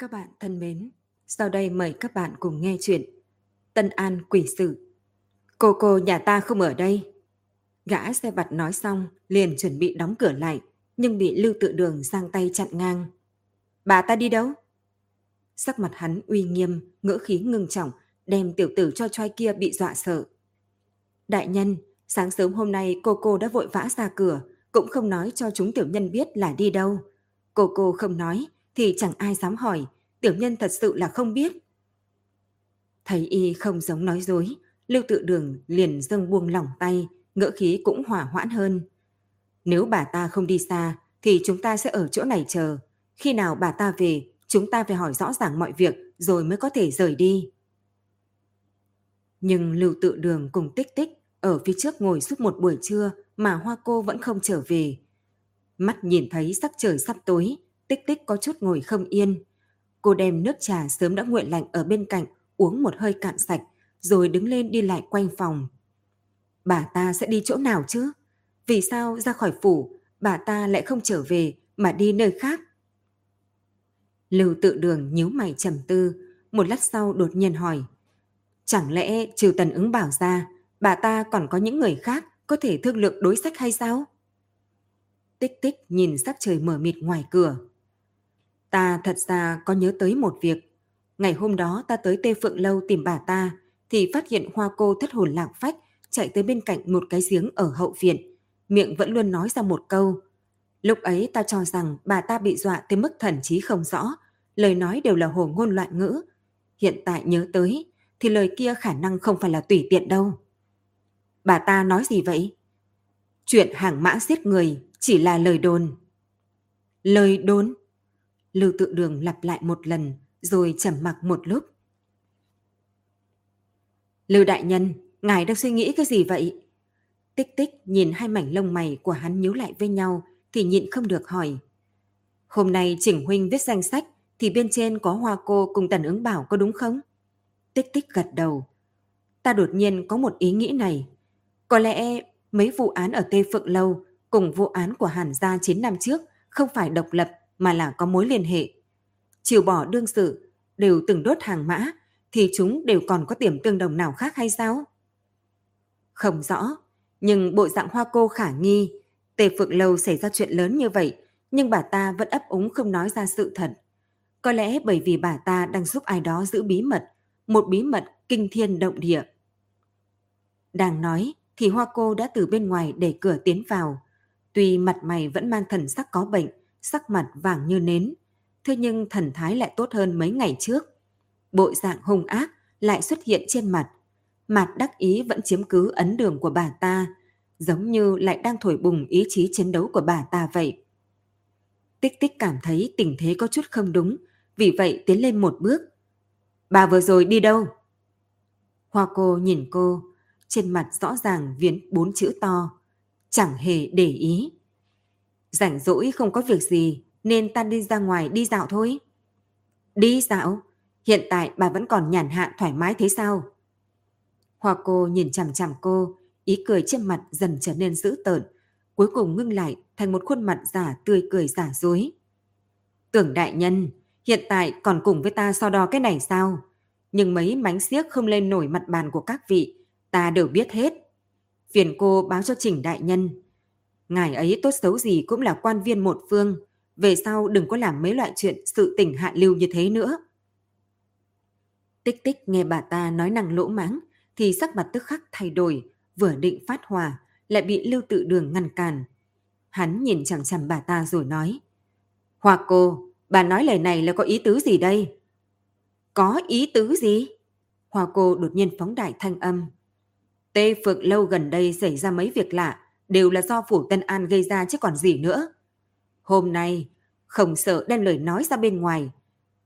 Các bạn thân mến, sau đây mời các bạn cùng nghe chuyện Tân An Quỷ Sử. Cô cô nhà ta không ở đây. Gã xe vặt nói xong, liền chuẩn bị đóng cửa lại, nhưng bị Lưu Tự Đường giang tay chặn ngang. Bà ta đi đâu? Sắc mặt hắn uy nghiêm, ngữ khí ngưng trọng, đem tiểu tử cho choi kia bị dọa sợ. Đại nhân, sáng sớm hôm nay cô cô đã vội vã ra cửa, cũng không nói cho chúng tiểu nhân biết là đi đâu. Cô cô không nói, thì chẳng ai dám hỏi, tiểu nhân thật sự là không biết. Thấy y không giống nói dối, Lưu Tự Đường liền dâng buông lỏng tay, ngỡ khí cũng hỏa hoãn hơn. Nếu bà ta không đi xa, thì chúng ta sẽ ở chỗ này chờ. Khi nào bà ta về, chúng ta phải hỏi rõ ràng mọi việc rồi mới có thể rời đi. Nhưng Lưu Tự Đường cùng Tích Tích ở phía trước ngồi suốt một buổi trưa mà Hoa Cô vẫn không trở về. Mắt nhìn thấy sắc trời sắp tối, Tích Tích có chút ngồi không yên. Cô đem nước trà sớm đã nguội lạnh ở bên cạnh uống một hơi cạn sạch rồi đứng lên đi lại quanh phòng. Bà ta sẽ đi chỗ nào chứ? Vì sao ra khỏi phủ bà ta lại không trở về mà đi nơi khác? Lưu tự đường nhíu mày trầm tư, một lát sau đột nhiên hỏi. Chẳng lẽ trừ tần ứng bảo ra, bà ta còn có những người khác có thể thương lượng đối sách hay sao? Tích tích nhìn sắc trời mở mịt ngoài cửa. Ta thật ra có nhớ tới một việc. Ngày hôm đó ta tới Tê Phượng Lâu tìm bà ta, thì phát hiện hoa cô thất hồn lạc phách chạy tới bên cạnh một cái giếng ở hậu viện. Miệng vẫn luôn nói ra một câu. Lúc ấy ta cho rằng bà ta bị dọa tới mức thần trí không rõ, lời nói đều là hồ ngôn loạn ngữ. Hiện tại nhớ tới, thì lời kia khả năng không phải là tùy tiện đâu. Bà ta nói gì vậy? Chuyện hàng mã giết người chỉ là lời đồn. Lời đồn? Lưu tự đường lặp lại một lần, rồi trầm mặc một lúc. Lưu đại nhân, ngài đang suy nghĩ cái gì vậy? Tích tích nhìn hai mảnh lông mày của hắn nhíu lại với nhau thì nhịn không được hỏi. Hôm nay Chỉnh Huynh viết danh sách thì bên trên có hoa cô cùng tần ứng bảo có đúng không? Tích tích gật đầu. Ta đột nhiên có một ý nghĩ này. Có lẽ mấy vụ án ở Tây Phượng Lâu cùng vụ án của Hàn Gia 9 năm trước không phải độc lập mà là có mối liên hệ. chiều bỏ đương sự đều từng đốt hàng mã thì chúng đều còn có điểm tương đồng nào khác hay sao? Không rõ, nhưng bộ dạng hoa cô khả nghi. Tề Phượng Lâu xảy ra chuyện lớn như vậy, nhưng bà ta vẫn ấp úng không nói ra sự thật. Có lẽ bởi vì bà ta đang giúp ai đó giữ bí mật, một bí mật kinh thiên động địa. Đang nói thì hoa cô đã từ bên ngoài để cửa tiến vào. Tuy mặt mày vẫn mang thần sắc có bệnh, sắc mặt vàng như nến, thế nhưng thần thái lại tốt hơn mấy ngày trước. Bộ dạng hung ác lại xuất hiện trên mặt. Mặt đắc ý vẫn chiếm cứ ấn đường của bà ta, giống như lại đang thổi bùng ý chí chiến đấu của bà ta vậy. Tích tích cảm thấy tình thế có chút không đúng, vì vậy tiến lên một bước. Bà vừa rồi đi đâu? Hoa cô nhìn cô, trên mặt rõ ràng viến bốn chữ to, chẳng hề để ý. Rảnh rỗi không có việc gì, nên ta đi ra ngoài đi dạo thôi. Đi dạo? Hiện tại bà vẫn còn nhàn hạ thoải mái thế sao? Hoa cô nhìn chằm chằm cô, ý cười trên mặt dần trở nên dữ tợn, cuối cùng ngưng lại thành một khuôn mặt giả tươi cười giả dối. Tưởng đại nhân, hiện tại còn cùng với ta so đo cái này sao? Nhưng mấy mánh xiếc không lên nổi mặt bàn của các vị, ta đều biết hết. Phiền cô báo cho trình đại nhân. Ngài ấy tốt xấu gì cũng là quan viên một phương, về sau đừng có làm mấy loại chuyện sự tình hạ lưu như thế nữa. Tích tích nghe bà ta nói năng lỗ mãng, thì sắc mặt tức khắc thay đổi, vừa định phát hòa, lại bị lưu tự đường ngăn cản. Hắn nhìn chằm chằm bà ta rồi nói. Hoa cô, bà nói lời này là có ý tứ gì đây? Có ý tứ gì? Hoa cô đột nhiên phóng đại thanh âm. Tê Phượng Lâu gần đây xảy ra mấy việc lạ, đều là do Phủ Tân An gây ra chứ còn gì nữa. Hôm nay, không sợ đem lời nói ra bên ngoài.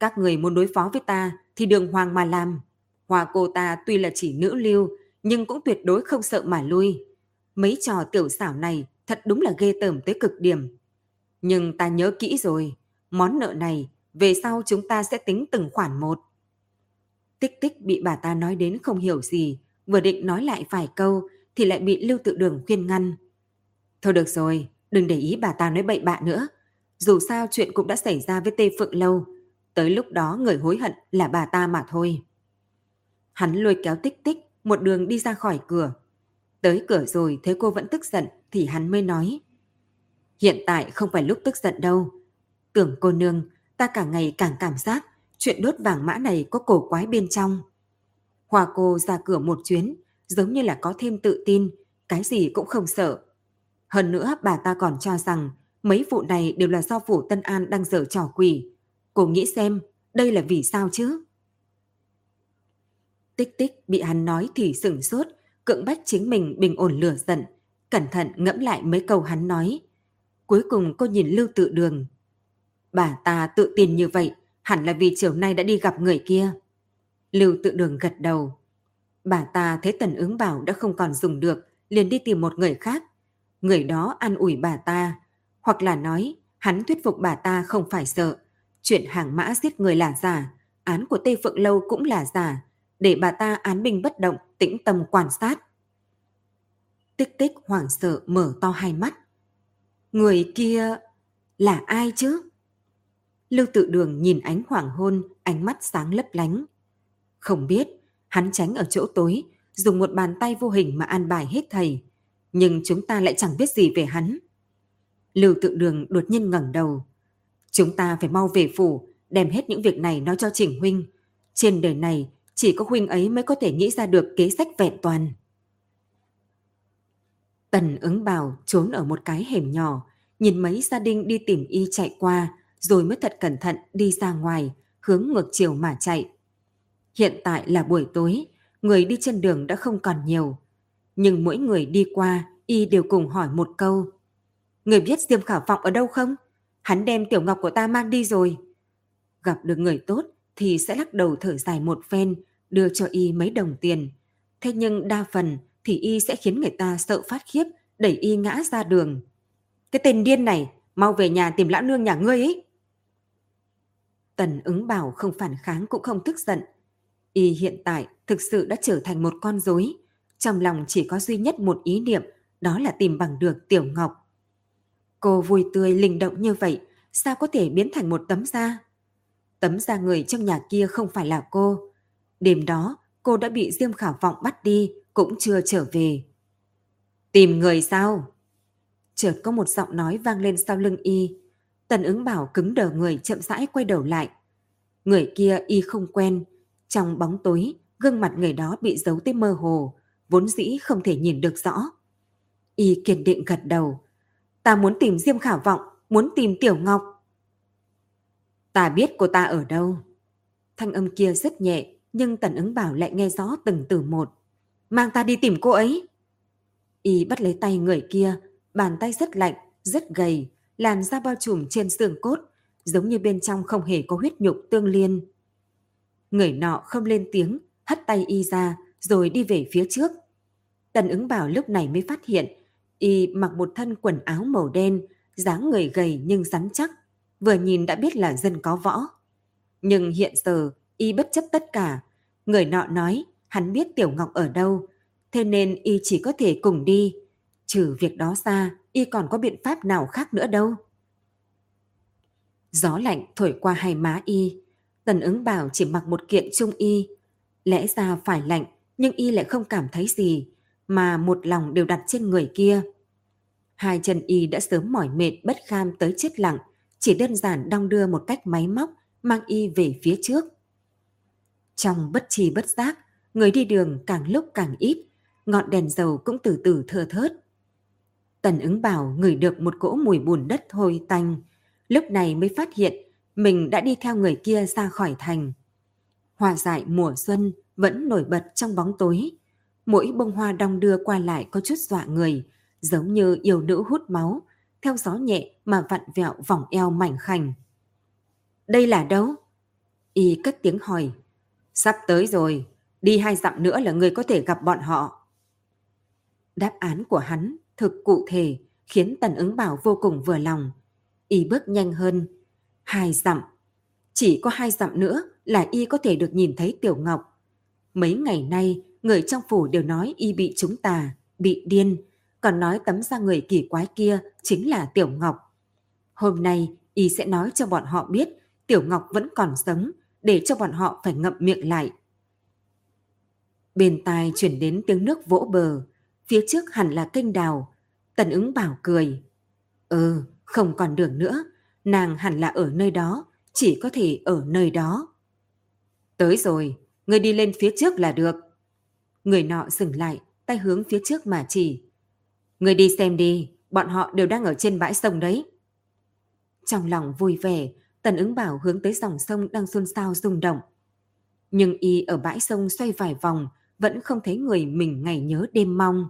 Các người muốn đối phó với ta thì đường hoàng mà làm. Hoa cô ta tuy là chỉ nữ lưu, nhưng cũng tuyệt đối không sợ mà lui. Mấy trò tiểu xảo này thật đúng là ghê tởm tới cực điểm. Nhưng ta nhớ kỹ rồi, món nợ này về sau chúng ta sẽ tính từng khoản một. Tích tích bị bà ta nói đến không hiểu gì, vừa định nói lại vài câu thì lại bị lưu tự đường khuyên ngăn. Thôi được rồi, đừng để ý bà ta nói bậy bạ nữa. Dù sao chuyện cũng đã xảy ra với Tê Phượng Lâu. Tới lúc đó người hối hận là bà ta mà thôi. Hắn lôi kéo tích tích một đường đi ra khỏi cửa. Tới cửa rồi thấy cô vẫn tức giận thì hắn mới nói. Hiện tại không phải lúc tức giận đâu. Tưởng cô nương, ta cả ngày càng cảm giác chuyện đốt vàng mã này có cổ quái bên trong. hòa cô ra cửa một chuyến, giống như là có thêm tự tin, cái gì cũng không sợ. Hơn nữa bà ta còn cho rằng mấy vụ này đều là do phủ Tân An đang dở trò quỷ. Cô nghĩ xem, đây là vì sao chứ? Tích tích bị hắn nói thì sửng sốt, cưỡng bách chính mình bình ổn lửa giận, cẩn thận ngẫm lại mấy câu hắn nói. Cuối cùng cô nhìn Lưu Tự Đường. Bà ta tự tin như vậy, hẳn là vì chiều nay đã đi gặp người kia. Lưu Tự Đường gật đầu. Bà ta thấy Tần ứng bảo đã không còn dùng được, liền đi tìm một người khác. Người đó an ủi bà ta, hoặc là nói hắn thuyết phục bà ta không phải sợ. Chuyện hàng mã giết người là giả, án của Tây Phượng Lâu cũng là giả, để bà ta án binh bất động, tĩnh tâm quan sát. Tích tích hoảng sợ mở to hai mắt. Người kia là ai chứ? Lưu tự đường nhìn ánh hoàng hôn, ánh mắt sáng lấp lánh. Không biết, hắn tránh ở chỗ tối, dùng một bàn tay vô hình mà an bài hết thầy. Nhưng chúng ta lại chẳng biết gì về hắn. Lưu tự đường đột nhiên ngẩng đầu. Chúng ta phải mau về phủ, đem hết những việc này nói cho Trình Huynh. Trên đời này, chỉ có Huynh ấy mới có thể nghĩ ra được kế sách vẹn toàn. Tần ứng bảo trốn ở một cái hẻm nhỏ, nhìn mấy gia đình đi tìm y chạy qua, rồi mới thật cẩn thận đi ra ngoài, hướng ngược chiều mà chạy. Hiện tại là buổi tối, người đi trên đường đã không còn nhiều. Nhưng mỗi người đi qua, y đều cùng hỏi một câu. Người biết Diêm Khả Vọng ở đâu không? Hắn đem tiểu ngọc của ta mang đi rồi. Gặp được người tốt thì sẽ lắc đầu thở dài một phen, đưa cho y mấy đồng tiền. Thế nhưng đa phần thì y sẽ khiến người ta sợ phát khiếp, đẩy y ngã ra đường. Cái tên điên này, mau về nhà tìm lão nương nhà ngươi ấy. Tần ứng bảo không phản kháng cũng không tức giận. Y hiện tại thực sự đã trở thành một con rối. Trong lòng chỉ có duy nhất một ý niệm, đó là tìm bằng được Tiểu Ngọc. Cô vui tươi linh động như vậy, sao có thể biến thành một tấm da? Tấm da người trong nhà kia không phải là cô. Đêm đó, cô đã bị Diêm khảo Vọng bắt đi, cũng chưa trở về. Tìm người sao? Chợt có một giọng nói vang lên sau lưng y. Tần ứng bảo cứng đờ người chậm rãi quay đầu lại. Người kia y không quen. Trong bóng tối, gương mặt người đó bị giấu tới mơ hồ, vốn dĩ không thể nhìn được rõ. Y kiên định gật đầu. Ta muốn tìm Diêm Khả Vọng, muốn tìm Tiểu Ngọc. Ta biết cô ta ở đâu. Thanh âm kia rất nhẹ, nhưng Tần ứng bảo lại nghe rõ từng từ một. Mang ta đi tìm cô ấy. Y bắt lấy tay người kia, bàn tay rất lạnh, rất gầy, làn da bao trùm trên xương cốt, giống như bên trong không hề có huyết nhục tương liên. Người nọ không lên tiếng, hất tay y ra, rồi đi về phía trước. Tần ứng bảo lúc này mới phát hiện, y mặc một thân quần áo màu đen, dáng người gầy nhưng rắn chắc, vừa nhìn đã biết là dân có võ. Nhưng hiện giờ, y bất chấp tất cả. Người nọ nói, hắn biết Tiểu Ngọc ở đâu, thế nên y chỉ có thể cùng đi. Trừ việc đó ra, y còn có biện pháp nào khác nữa đâu. Gió lạnh thổi qua hai má y, tần ứng bảo chỉ mặc một kiện trung y. Lẽ ra phải lạnh, nhưng y lại không cảm thấy gì, mà một lòng đều đặt trên người kia. Hai chân y đã sớm mỏi mệt bất kham tới chết lặng, chỉ đơn giản đong đưa một cách máy móc, mang y về phía trước. Trong bất trì bất giác, người đi đường càng lúc càng ít, ngọn đèn dầu cũng từ từ thưa thớt. Tần ứng bảo ngửi được một cỗ mùi bùn đất hôi tanh, lúc này mới phát hiện mình đã đi theo người kia ra khỏi thành. Hòa dại mùa xuân vẫn nổi bật trong bóng tối, mỗi bông hoa đong đưa qua lại có chút dọa người, giống như yêu nữ hút máu, theo gió nhẹ mà vặn vẹo vòng eo mảnh khảnh. Đây là đâu? Y cất tiếng hỏi. Sắp tới rồi, đi hai dặm nữa là người có thể gặp bọn họ. Đáp án của hắn thực cụ thể khiến Tần ứng bảo vô cùng vừa lòng. Y bước nhanh hơn. Hai dặm. Chỉ có hai dặm nữa là Y có thể được nhìn thấy Tiểu Ngọc. Mấy ngày nay, người trong phủ đều nói Y bị chúng tà, bị điên, còn nói tấm da người kỳ quái kia chính là Tiểu Ngọc. Hôm nay, Y sẽ nói cho bọn họ biết Tiểu Ngọc vẫn còn sống, để cho bọn họ phải ngậm miệng lại. Bên tai chuyển đến tiếng nước vỗ bờ, phía trước hẳn là kênh đào. Tần ứng bảo cười. Ừ, không còn đường nữa, nàng hẳn là ở nơi đó, chỉ có thể ở nơi đó. Tới rồi, người đi lên phía trước là được. Người nọ dừng lại, tay hướng phía trước mà chỉ. Người đi xem đi, bọn họ đều đang ở trên bãi sông đấy. Trong lòng vui vẻ, Tần ứng bảo hướng tới dòng sông đang xôn xao rung động. Nhưng y ở bãi sông xoay vài vòng, vẫn không thấy người mình ngày nhớ đêm mong.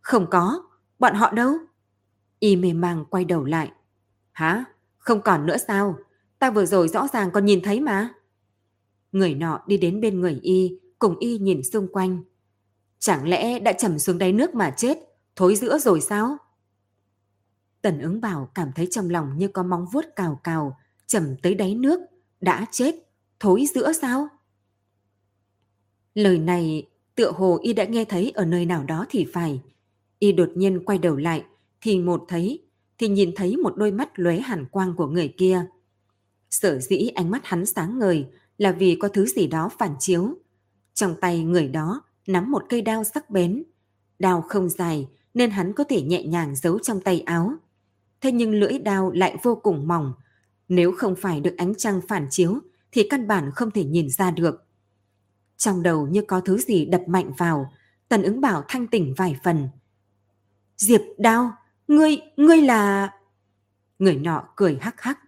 Không có, bọn họ đâu? Y mê mang quay đầu lại. Hả? Không còn nữa sao? Ta vừa rồi rõ ràng còn nhìn thấy mà. Người nọ đi đến bên người y, cùng y nhìn xung quanh. Chẳng lẽ đã chầm xuống đáy nước mà chết, thối giữa rồi sao? Tần ứng bảo cảm thấy trong lòng như có móng vuốt cào cào, chầm tới đáy nước, đã chết, thối giữa sao? Lời này tựa hồ y đã nghe thấy ở nơi nào đó thì phải. Y đột nhiên quay đầu lại, thì một thấy, thì nhìn thấy một đôi mắt lóe hàn quang của người kia. Sở dĩ ánh mắt hắn sáng ngời là vì có thứ gì đó phản chiếu. Trong tay người đó nắm một cây đao sắc bén. Đao không dài nên hắn có thể nhẹ nhàng giấu trong tay áo. Thế nhưng lưỡi đao lại vô cùng mỏng. Nếu không phải được ánh trăng phản chiếu thì căn bản không thể nhìn ra được. Trong đầu như có thứ gì đập mạnh vào, tần ứng bảo thanh tỉnh vài phần. Diệp đao, ngươi, ngươi là... Người nọ cười hắc hắc.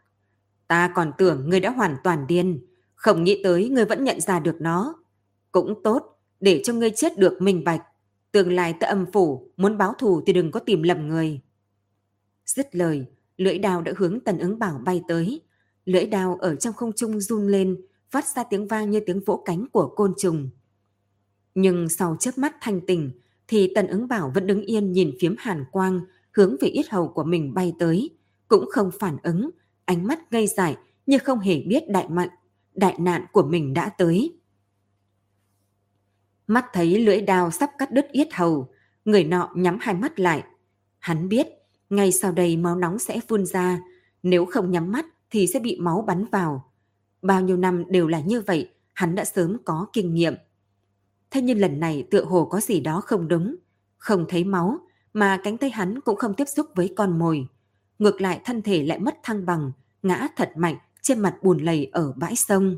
Ta còn tưởng ngươi đã hoàn toàn điên, không nghĩ tới ngươi vẫn nhận ra được nó. Cũng tốt, để cho ngươi chết được minh bạch. Tương lai tại âm phủ, muốn báo thù thì đừng có tìm lầm người. Dứt lời, lưỡi đao đã hướng tần ứng bảo bay tới. Lưỡi đao ở trong không trung run lên, phát ra tiếng vang như tiếng vỗ cánh của côn trùng. Nhưng sau chớp mắt thanh tình, thì tần ứng bảo vẫn đứng yên nhìn phiếm hàn quang, hướng về yết hầu của mình bay tới, cũng không phản ứng, ánh mắt ngây dại như không hề biết đại mạnh đại nạn của mình đã tới. Mắt thấy lưỡi đao sắp cắt đứt yết hầu, người nọ nhắm hai mắt lại. Hắn biết, ngay sau đây máu nóng sẽ phun ra, nếu không nhắm mắt thì sẽ bị máu bắn vào. Bao nhiêu năm đều là như vậy, hắn đã sớm có kinh nghiệm. Thế nhưng lần này tựa hồ có gì đó không đúng. Không thấy máu, mà cánh tay hắn cũng không tiếp xúc với con mồi. Ngược lại thân thể lại mất thăng bằng, ngã thật mạnh trên mặt bùn lầy ở bãi sông.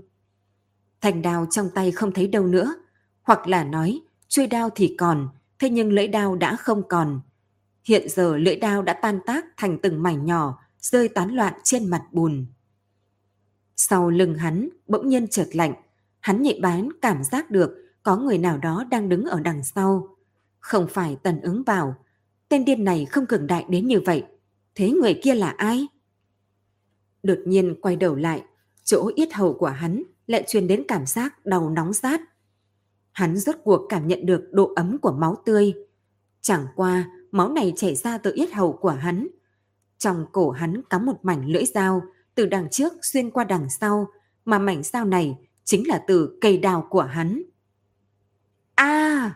Thành đao trong tay không thấy đâu nữa, hoặc là nói chuôi đao thì còn, thế nhưng lưỡi đao đã không còn. Hiện giờ lưỡi đao đã tan tác thành từng mảnh nhỏ, rơi tán loạn trên mặt bùn. Sau lưng hắn bỗng nhiên chợt lạnh, hắn nhị bán cảm giác được có người nào đó đang đứng ở đằng sau. Không phải tần ứng bảo, tên điên này không cường đại đến như vậy. Thế người kia là ai? Đột nhiên quay đầu lại, chỗ yết hầu của hắn lại truyền đến cảm giác đau nóng rát. Hắn rốt cuộc cảm nhận được độ ấm của máu tươi. Chẳng qua, máu này chảy ra từ yết hầu của hắn. Trong cổ hắn cắm một mảnh lưỡi dao, từ đằng trước xuyên qua đằng sau, mà mảnh dao này chính là từ cây đào của hắn. A!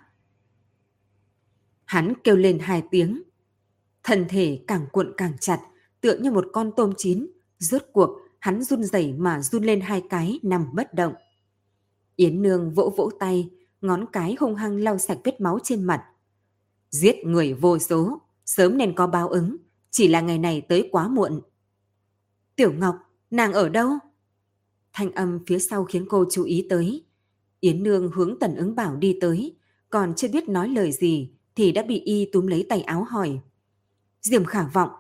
Hắn kêu lên hai tiếng. Thân thể càng cuộn càng chặt, tựa như một con tôm chín Rốt cuộc, hắn run rẩy mà run lên hai cái nằm bất động. Yến Nương vỗ vỗ tay, ngón cái hung hăng lau sạch vết máu trên mặt. Giết người vô số, sớm nên có báo ứng, chỉ là ngày này tới quá muộn. Tiểu Ngọc, nàng ở đâu? Thanh âm phía sau khiến cô chú ý tới. Yến Nương hướng tần ứng bảo đi tới, còn chưa biết nói lời gì thì đã bị y túm lấy tay áo hỏi. Diệm khả vọng,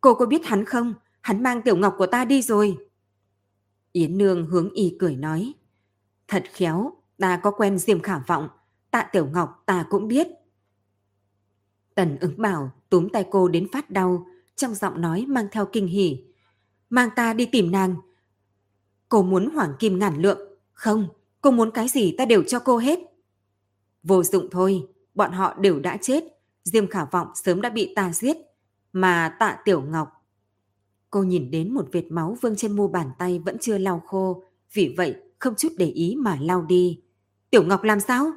cô có biết hắn không? Hắn mang tiểu ngọc của ta đi rồi. Yến Nương hướng y cười nói, thật khéo, ta có quen Diêm Khả Vọng, tạ tiểu ngọc ta cũng biết. Tần ứng bảo túm tay cô đến phát đau, trong giọng nói mang theo kinh hỉ. Mang ta đi tìm nàng. Cô muốn hoàng kim ngàn lượng. Không, cô muốn cái gì ta đều cho cô hết. Vô dụng thôi, bọn họ đều đã chết. Diêm khả vọng sớm đã bị ta giết. Mà tạ tiểu ngọc Cô nhìn đến một vệt máu vương trên mu bàn tay vẫn chưa lau khô, vì vậy không chút để ý mà lau đi. Tiểu Ngọc làm sao?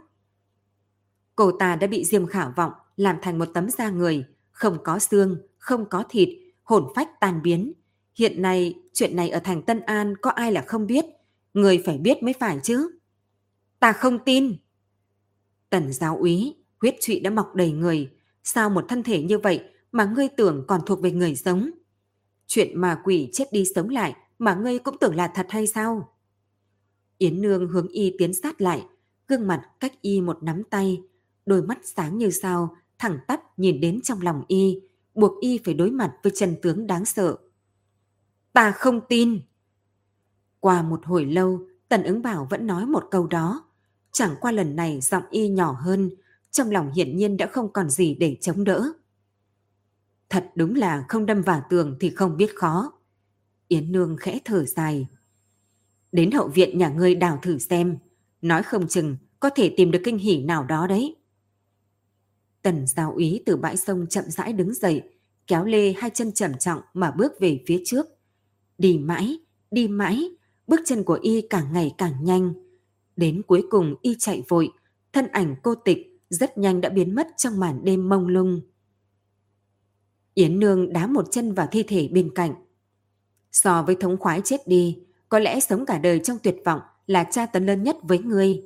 Cô ta đã bị diêm khả vọng làm thành một tấm da người, không có xương, không có thịt, hồn phách tan biến. Hiện nay, chuyện này ở thành Tân An có ai là không biết. Người phải biết mới phải chứ. Ta không tin. Tần giáo úy, huyết trụy đã mọc đầy người. Sao một thân thể như vậy mà ngươi tưởng còn thuộc về người sống? Chuyện mà quỷ chết đi sống lại mà ngươi cũng tưởng là thật hay sao? Yến Nương hướng y tiến sát lại, gương mặt cách y một nắm tay, đôi mắt sáng như sao, thẳng tắp nhìn đến trong lòng y, buộc y phải đối mặt với chân tướng đáng sợ. Ta không tin. Qua một hồi lâu, Tần ứng bảo vẫn nói một câu đó. Chẳng qua lần này giọng y nhỏ hơn, trong lòng hiển nhiên đã không còn gì để chống đỡ. Thật đúng là không đâm vào tường thì không biết khó. Yến Nương khẽ thở dài. Đến hậu viện nhà ngươi đào thử xem, nói không chừng có thể tìm được kinh hỉ nào đó đấy. Tần giáo úy từ bãi sông chậm rãi đứng dậy, kéo lê hai chân trầm trọng mà bước về phía trước. Đi mãi, đi mãi, bước chân của y càng ngày càng nhanh. Đến cuối cùng y chạy vội, thân ảnh cô tịch rất nhanh đã biến mất trong màn đêm mông lung. Yến Nương đá một chân vào thi thể bên cạnh. So với thống khoái chết đi, có lẽ sống cả đời trong tuyệt vọng là cha tấn lớn nhất với ngươi.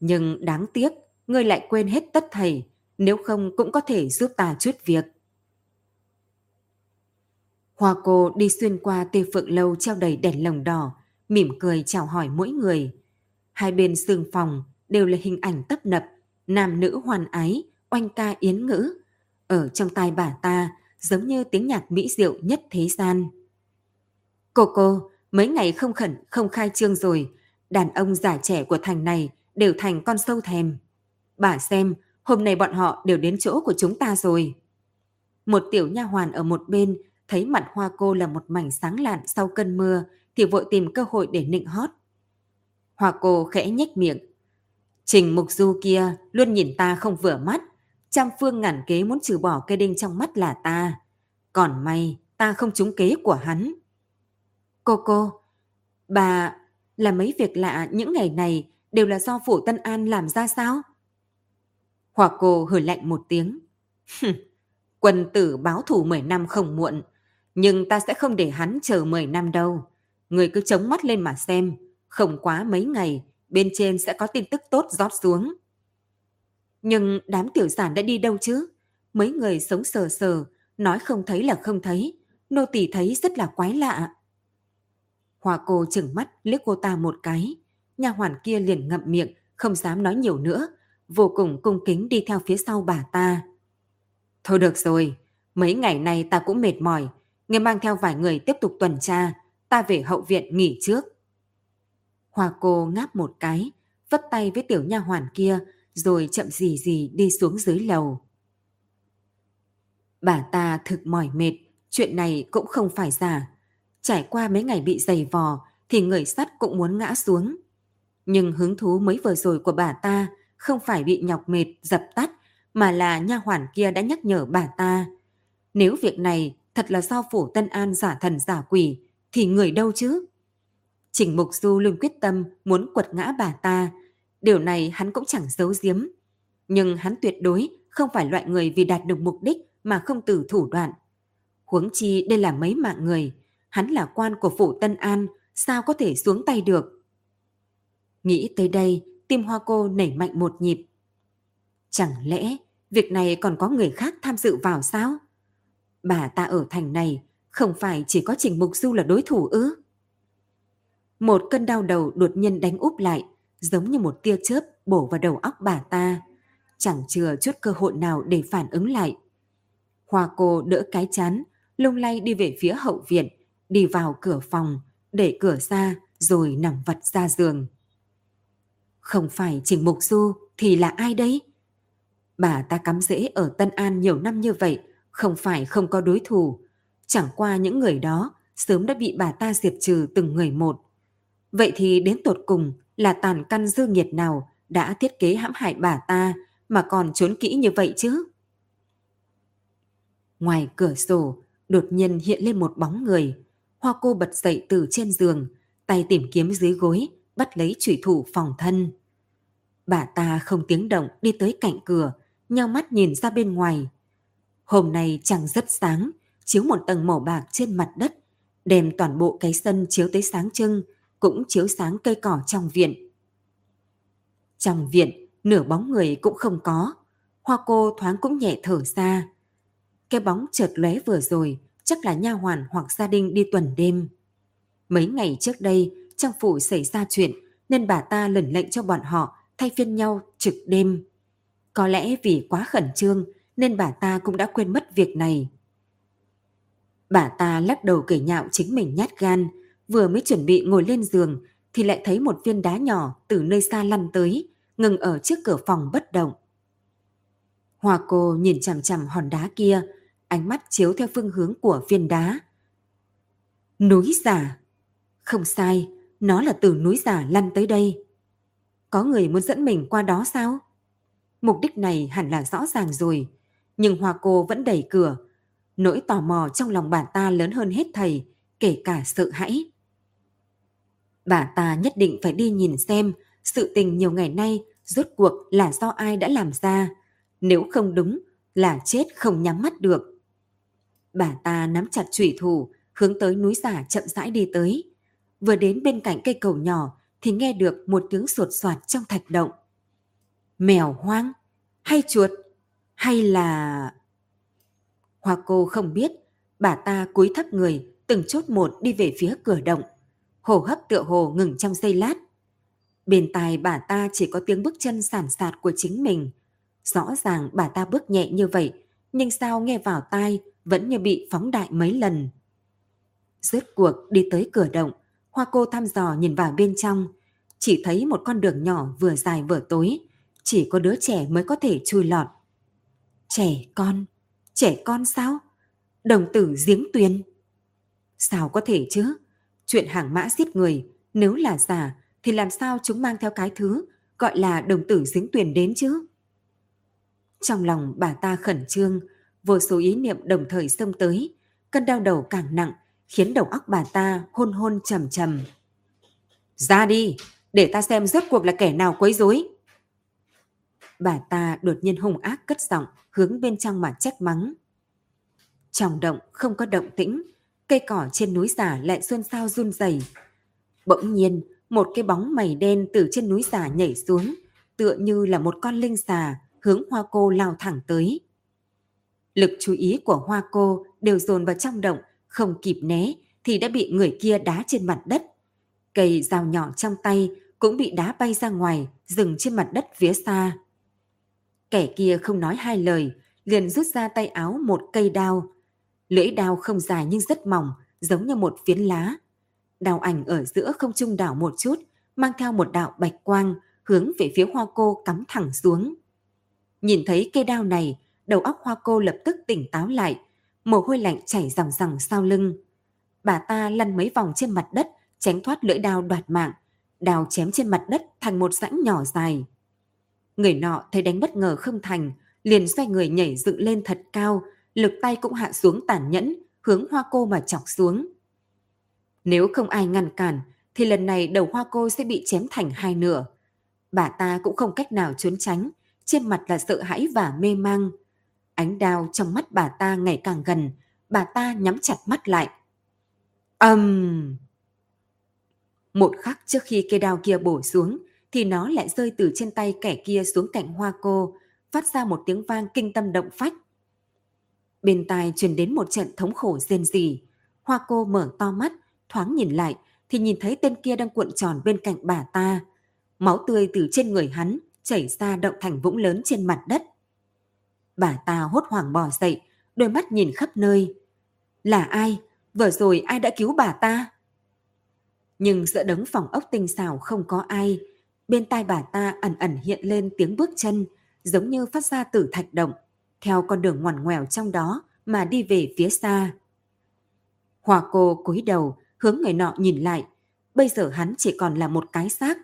Nhưng đáng tiếc, ngươi lại quên hết tất thầy, nếu không cũng có thể giúp ta chút việc. Hoa cô đi xuyên qua tê phượng lâu treo đầy đèn lồng đỏ, mỉm cười chào hỏi mỗi người. Hai bên sương phòng đều là hình ảnh tấp nập, nam nữ hoàn ái, oanh ca yến ngữ. Ở trong tai bà ta giống như tiếng nhạc mỹ diệu nhất thế gian. Cô cô, mấy ngày không khẩn, không khai trương rồi, đàn ông già trẻ của thành này đều thành con sâu thèm. Bà xem, hôm nay bọn họ đều đến chỗ của chúng ta rồi. Một tiểu nha hoàn ở một bên thấy mặt hoa cô là một mảnh sáng lạn sau cơn mưa thì vội tìm cơ hội để nịnh hót. Hoa cô khẽ nhếch miệng. Trình mục du kia luôn nhìn ta không vừa mắt, trăm phương ngàn kế muốn trừ bỏ cây đinh trong mắt là ta. Còn may, ta không trúng kế của hắn. Cô cô, bà là mấy việc lạ những ngày này đều là do phủ Tân An làm ra sao? Hòa cô hử lạnh một tiếng. Quân tử báo thủ 10 năm không muộn, nhưng ta sẽ không để hắn chờ 10 năm đâu. Người cứ chống mắt lên mà xem, không quá mấy ngày, bên trên sẽ có tin tức tốt rót xuống. Nhưng đám tiểu sản đã đi đâu chứ? Mấy người sống sờ sờ, nói không thấy là không thấy, nô tỳ thấy rất là quái lạ. hòa cô chừng mắt liếc cô ta một cái, nhà hoàn kia liền ngậm miệng, không dám nói nhiều nữa, vô cùng cung kính đi theo phía sau bà ta. Thôi được rồi, mấy ngày nay ta cũng mệt mỏi, người mang theo vài người tiếp tục tuần tra, ta về hậu viện nghỉ trước. hòa cô ngáp một cái, vất tay với tiểu nha hoàn kia, rồi chậm gì gì đi xuống dưới lầu. Bà ta thực mỏi mệt, chuyện này cũng không phải giả. Trải qua mấy ngày bị dày vò thì người sắt cũng muốn ngã xuống. Nhưng hứng thú mới vừa rồi của bà ta không phải bị nhọc mệt dập tắt mà là nha hoàn kia đã nhắc nhở bà ta. Nếu việc này thật là do phủ Tân An giả thần giả quỷ thì người đâu chứ? Trình Mục Du luôn quyết tâm muốn quật ngã bà ta. Điều này hắn cũng chẳng giấu giếm. Nhưng hắn tuyệt đối không phải loại người vì đạt được mục đích mà không từ thủ đoạn. Huống chi đây là mấy mạng người, hắn là quan của phủ Tân An, sao có thể xuống tay được. Nghĩ tới đây, tim hoa cô nảy mạnh một nhịp. Chẳng lẽ việc này còn có người khác tham dự vào sao? Bà ta ở thành này không phải chỉ có Trình Mục Du là đối thủ ư? Một cơn đau đầu đột nhiên đánh úp lại, giống như một tia chớp bổ vào đầu óc bà ta. Chẳng chừa chút cơ hội nào để phản ứng lại. Hoa cô đỡ cái chán, lung lay đi về phía hậu viện, đi vào cửa phòng, để cửa ra rồi nằm vật ra giường. Không phải Trình Mục Du thì là ai đấy? Bà ta cắm rễ ở Tân An nhiều năm như vậy, không phải không có đối thủ. Chẳng qua những người đó sớm đã bị bà ta diệt trừ từng người một. Vậy thì đến tột cùng là tàn căn dư nghiệt nào đã thiết kế hãm hại bà ta mà còn trốn kỹ như vậy chứ? Ngoài cửa sổ, đột nhiên hiện lên một bóng người. Hoa cô bật dậy từ trên giường, tay tìm kiếm dưới gối, bắt lấy chủy thủ phòng thân. Bà ta không tiếng động đi tới cạnh cửa, nhau mắt nhìn ra bên ngoài. Hôm nay trăng rất sáng, chiếu một tầng màu bạc trên mặt đất, đem toàn bộ cái sân chiếu tới sáng trưng, cũng chiếu sáng cây cỏ trong viện. Trong viện, nửa bóng người cũng không có. Hoa cô thoáng cũng nhẹ thở ra. Cái bóng chợt lóe vừa rồi, chắc là nha hoàn hoặc gia đình đi tuần đêm. Mấy ngày trước đây, trong phủ xảy ra chuyện, nên bà ta lẩn lệnh cho bọn họ thay phiên nhau trực đêm. Có lẽ vì quá khẩn trương nên bà ta cũng đã quên mất việc này. Bà ta lắc đầu kể nhạo chính mình nhát gan, vừa mới chuẩn bị ngồi lên giường thì lại thấy một viên đá nhỏ từ nơi xa lăn tới, ngừng ở trước cửa phòng bất động. Hoa cô nhìn chằm chằm hòn đá kia, ánh mắt chiếu theo phương hướng của viên đá. Núi giả. Không sai, nó là từ núi giả lăn tới đây. Có người muốn dẫn mình qua đó sao? Mục đích này hẳn là rõ ràng rồi, nhưng Hoa cô vẫn đẩy cửa. Nỗi tò mò trong lòng bà ta lớn hơn hết thầy, kể cả sợ hãi. Bà ta nhất định phải đi nhìn xem sự tình nhiều ngày nay rốt cuộc là do ai đã làm ra. Nếu không đúng là chết không nhắm mắt được. Bà ta nắm chặt chủy thủ, hướng tới núi giả chậm rãi đi tới. Vừa đến bên cạnh cây cầu nhỏ thì nghe được một tiếng sột soạt trong thạch động. Mèo hoang? Hay chuột? Hay là... Hoa cô không biết, bà ta cúi thấp người, từng chốt một đi về phía cửa động. Hồ hấp tựa hồ ngừng trong giây lát. Bên tai bà ta chỉ có tiếng bước chân sản sạt của chính mình. Rõ ràng bà ta bước nhẹ như vậy, nhưng sao nghe vào tai vẫn như bị phóng đại mấy lần. Rốt cuộc đi tới cửa động, Hoa cô thăm dò nhìn vào bên trong, chỉ thấy một con đường nhỏ vừa dài vừa tối, chỉ có đứa trẻ mới có thể chui lọt. Trẻ con? Trẻ con sao? Đồng tử giếng tuyền? Sao có thể chứ? Chuyện hàng mã giết người, nếu là giả thì làm sao chúng mang theo cái thứ gọi là đồng tử dính tuyền đến chứ? Trong lòng bà ta khẩn trương, vô số ý niệm đồng thời xông tới, cơn đau đầu càng nặng, khiến đầu óc bà ta hôn hôn trầm trầm. Ra đi, để ta xem rốt cuộc là kẻ nào quấy rối. Bà ta đột nhiên hung ác cất giọng, hướng bên trong mà trách mắng. Trong động không có động tĩnh, cây cỏ trên núi giả lại xuân sao run rẩy. Bỗng nhiên, một cái bóng mày đen từ trên núi giả nhảy xuống, tựa như là một con linh xà hướng hoa cô lao thẳng tới. Lực chú ý của hoa cô đều dồn vào trong động, không kịp né thì đã bị người kia đá trên mặt đất. Cây dao nhỏ trong tay cũng bị đá bay ra ngoài, dừng trên mặt đất phía xa. Kẻ kia không nói hai lời, liền rút ra tay áo một cây đao. Lưỡi đao không dài nhưng rất mỏng, giống như một phiến lá. Đào ảnh ở giữa không trung đảo một chút, mang theo một đạo bạch quang, hướng về phía hoa cô cắm thẳng xuống. Nhìn thấy cây đao này, đầu óc hoa cô lập tức tỉnh táo lại, mồ hôi lạnh chảy ròng ròng sau lưng. Bà ta lăn mấy vòng trên mặt đất, tránh thoát lưỡi đao đoạt mạng, đào chém trên mặt đất thành một rãnh nhỏ dài. Người nọ thấy đánh bất ngờ không thành, liền xoay người nhảy dựng lên thật cao, lực tay cũng hạ xuống tàn nhẫn, hướng hoa cô mà chọc xuống. Nếu không ai ngăn cản, thì lần này đầu hoa cô sẽ bị chém thành hai nửa. Bà ta cũng không cách nào trốn tránh, trên mặt là sợ hãi và mê mang. Ánh đao trong mắt bà ta ngày càng gần, bà ta nhắm chặt mắt lại. Âm! Um... Một khắc trước khi cây đao kia bổ xuống, thì nó lại rơi từ trên tay kẻ kia xuống cạnh hoa cô, phát ra một tiếng vang kinh tâm động phách. Bên tai truyền đến một trận thống khổ rên rỉ. Hoa cô mở to mắt, thoáng nhìn lại, thì nhìn thấy tên kia đang cuộn tròn bên cạnh bà ta. Máu tươi từ trên người hắn chảy ra động thành vũng lớn trên mặt đất. Bà ta hốt hoảng bò dậy, đôi mắt nhìn khắp nơi. Là ai? Vừa rồi ai đã cứu bà ta? Nhưng giữa đống phòng ốc tinh xảo không có ai. Bên tai bà ta ẩn ẩn hiện lên tiếng bước chân, giống như phát ra từ thạch động, theo con đường ngoằn ngoèo trong đó mà đi về phía xa. Hòa cô cúi đầu, hướng người nọ nhìn lại. Bây giờ hắn chỉ còn là một cái xác.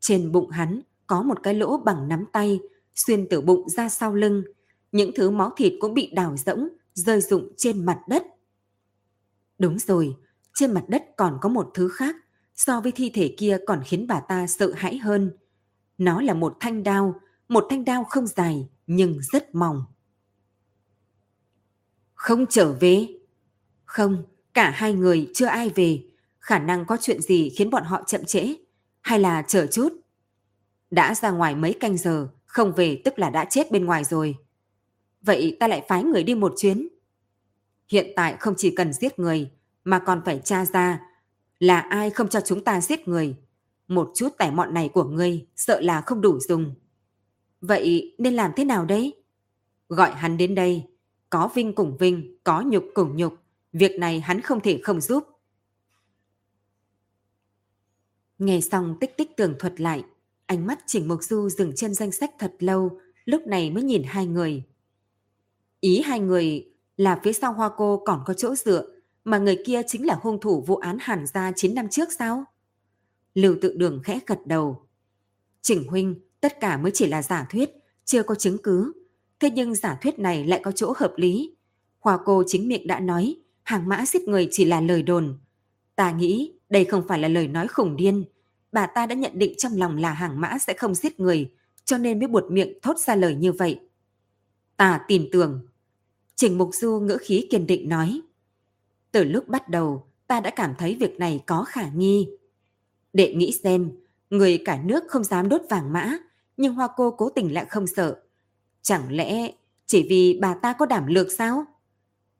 Trên bụng hắn có một cái lỗ bằng nắm tay, xuyên từ bụng ra sau lưng. Những thứ máu thịt cũng bị đào rỗng, rơi rụng trên mặt đất. Đúng rồi, trên mặt đất còn có một thứ khác, so với thi thể kia còn khiến bà ta sợ hãi hơn. Nó là một thanh đao, một thanh đao không dài nhưng rất mỏng. Không trở về? Không, Cả hai người chưa ai về, khả năng có chuyện gì khiến bọn họ chậm trễ, hay là chờ chút. Đã ra ngoài mấy canh giờ, không về tức là đã chết bên ngoài rồi. Vậy ta lại phái người đi một chuyến. Hiện tại không chỉ cần giết người, mà còn phải tra ra là ai không cho chúng ta giết người. Một chút tài mọn này của ngươi sợ là không đủ dùng. Vậy nên làm thế nào đấy? Gọi hắn đến đây, có vinh cùng vinh, có nhục cùng nhục, việc này hắn không thể không giúp. Nghe xong tích tích tường thuật lại, ánh mắt Trình Mục Du dừng trên danh sách thật lâu, lúc này mới nhìn hai người. Ý hai người là phía sau hoa cô còn có chỗ dựa, mà người kia chính là hung thủ vụ án hàn gia 9 năm trước sao? Lưu tự đường khẽ gật đầu. Trình huynh, tất cả mới chỉ là giả thuyết, chưa có chứng cứ. Thế nhưng giả thuyết này lại có chỗ hợp lý. hòa cô chính miệng đã nói, hàng mã giết người chỉ là lời đồn. Ta nghĩ đây không phải là lời nói khủng điên. Bà ta đã nhận định trong lòng là hàng mã sẽ không giết người, cho nên mới buột miệng thốt ra lời như vậy. Ta tin tưởng. Trình Mục Du ngữ khí kiên định nói. Từ lúc bắt đầu, ta đã cảm thấy việc này có khả nghi. Đệ nghĩ xem, người cả nước không dám đốt vàng mã, nhưng Hoa cô cố tình lại không sợ. Chẳng lẽ chỉ vì bà ta có đảm lược sao?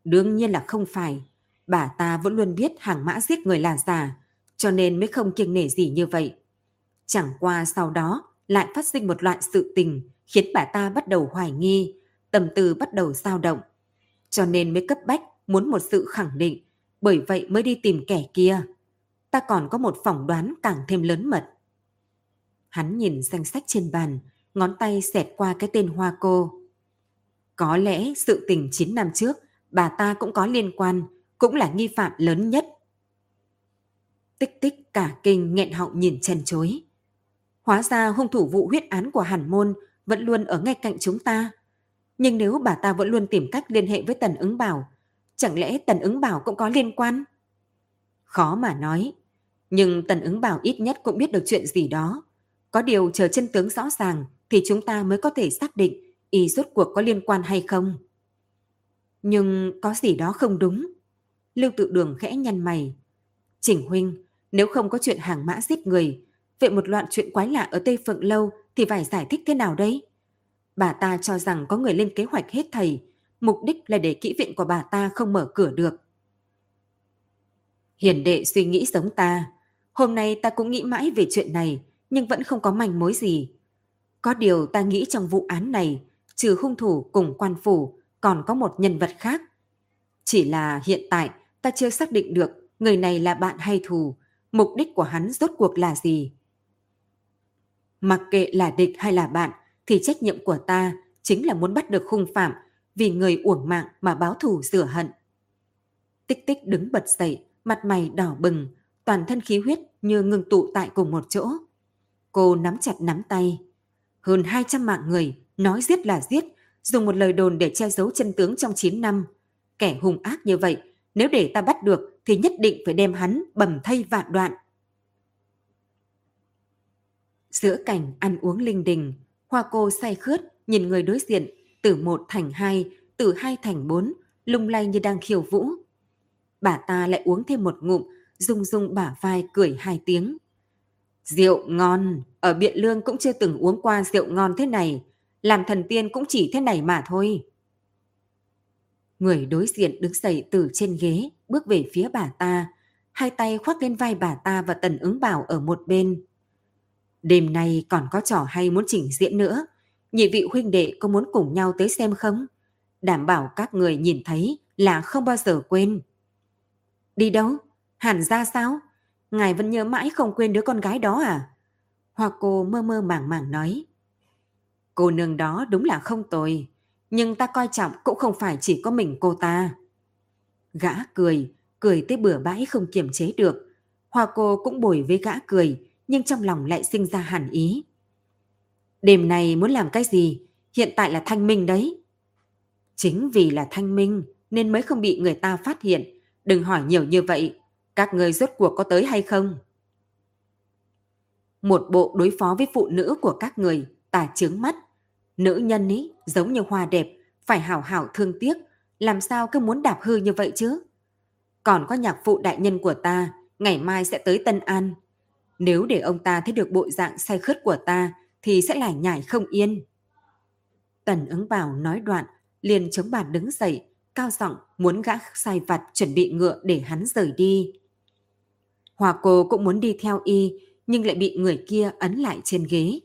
Đương nhiên là không phải. Bà ta vẫn luôn biết hàng mã giết người là giả, cho nên mới không kiêng nể gì như vậy. Chẳng qua sau đó lại phát sinh một loại sự tình khiến bà ta bắt đầu hoài nghi, tâm tư bắt đầu dao động. Cho nên mới cấp bách muốn một sự khẳng định, bởi vậy mới đi tìm kẻ kia. Ta còn có một phỏng đoán càng thêm lớn mật. Hắn nhìn danh sách trên bàn, ngón tay xẹt qua cái tên Hoa Cô. Có lẽ sự tình 9 năm trước, bà ta cũng có liên quan, cũng là nghi phạm lớn nhất. Tích tích cả kinh nghẹn họng nhìn chân chối. Hóa ra hung thủ vụ huyết án của Hàn Môn vẫn luôn ở ngay cạnh chúng ta. Nhưng nếu bà ta vẫn luôn tìm cách liên hệ với Tần ứng bảo, chẳng lẽ Tần ứng bảo cũng có liên quan? Khó mà nói, nhưng Tần ứng bảo ít nhất cũng biết được chuyện gì đó. Có điều chờ chân tướng rõ ràng thì chúng ta mới có thể xác định y rốt cuộc có liên quan hay không. Nhưng có gì đó không đúng. Lưu tự đường khẽ nhăn mày. Chỉnh huynh, nếu không có chuyện hàng mã giết người, vậy một loạt chuyện quái lạ ở Tây Phượng Lâu thì phải giải thích thế nào đấy? Bà ta cho rằng có người lên kế hoạch hết thầy, mục đích là để kỹ viện của bà ta không mở cửa được. Hiền đệ suy nghĩ giống ta. Hôm nay ta cũng nghĩ mãi về chuyện này, nhưng vẫn không có manh mối gì. Có điều ta nghĩ trong vụ án này, trừ hung thủ cùng quan phủ, còn có một nhân vật khác. Chỉ là hiện tại ta chưa xác định được người này là bạn hay thù, mục đích của hắn rốt cuộc là gì. Mặc kệ là địch hay là bạn, thì trách nhiệm của ta chính là muốn bắt được hung phạm vì người uổng mạng mà báo thù rửa hận. Tích tích đứng bật dậy, mặt mày đỏ bừng, toàn thân khí huyết như ngừng tụ tại cùng một chỗ. Cô nắm chặt nắm tay. Hơn 200 mạng người, nói giết là giết, dùng một lời đồn để che giấu chân tướng trong 9 năm. Kẻ hung ác như vậy, nếu để ta bắt được thì nhất định phải đem hắn bầm thay vạn đoạn. Giữa cảnh ăn uống linh đình, hoa cô say khướt nhìn người đối diện từ một thành hai, từ hai thành bốn, lung lay như đang khiêu vũ. Bà ta lại uống thêm một ngụm, rung rung bả vai cười hai tiếng. Rượu ngon, ở Biện Lương cũng chưa từng uống qua rượu ngon thế này, làm thần tiên cũng chỉ thế này mà thôi. Người đối diện đứng dậy từ trên ghế, bước về phía bà ta, hai tay khoác lên vai bà ta và tần ứng bảo ở một bên. Đêm nay còn có trò hay muốn chỉnh diễn nữa, nhị vị huynh đệ có muốn cùng nhau tới xem không? Đảm bảo các người nhìn thấy là không bao giờ quên. Đi đâu? Hẳn ra sao? Ngài vẫn nhớ mãi không quên đứa con gái đó à? Hoa cô mơ mơ màng màng nói. Cô nương đó đúng là không tồi, nhưng ta coi trọng cũng không phải chỉ có mình cô ta. Gã cười, cười tới bừa bãi không kiềm chế được. Hoa cô cũng bồi với gã cười, nhưng trong lòng lại sinh ra hẳn ý. Đêm này muốn làm cái gì? Hiện tại là thanh minh đấy. Chính vì là thanh minh nên mới không bị người ta phát hiện. Đừng hỏi nhiều như vậy. Các người rốt cuộc có tới hay không? Một bộ đối phó với phụ nữ của các người, tà trướng mắt. Nữ nhân ý, giống như hoa đẹp, phải hảo hảo thương tiếc. Làm sao cứ muốn đạp hư như vậy chứ? Còn có nhạc phụ đại nhân của ta, ngày mai sẽ tới Tân An. Nếu để ông ta thấy được bộ dạng say khướt của ta, thì sẽ lại nhảy không yên. Tần ứng bảo nói đoạn, liền chống bàn đứng dậy, cao giọng muốn gã sai vặt chuẩn bị ngựa để hắn rời đi. Hòa cô cũng muốn đi theo y, nhưng lại bị người kia ấn lại trên ghế.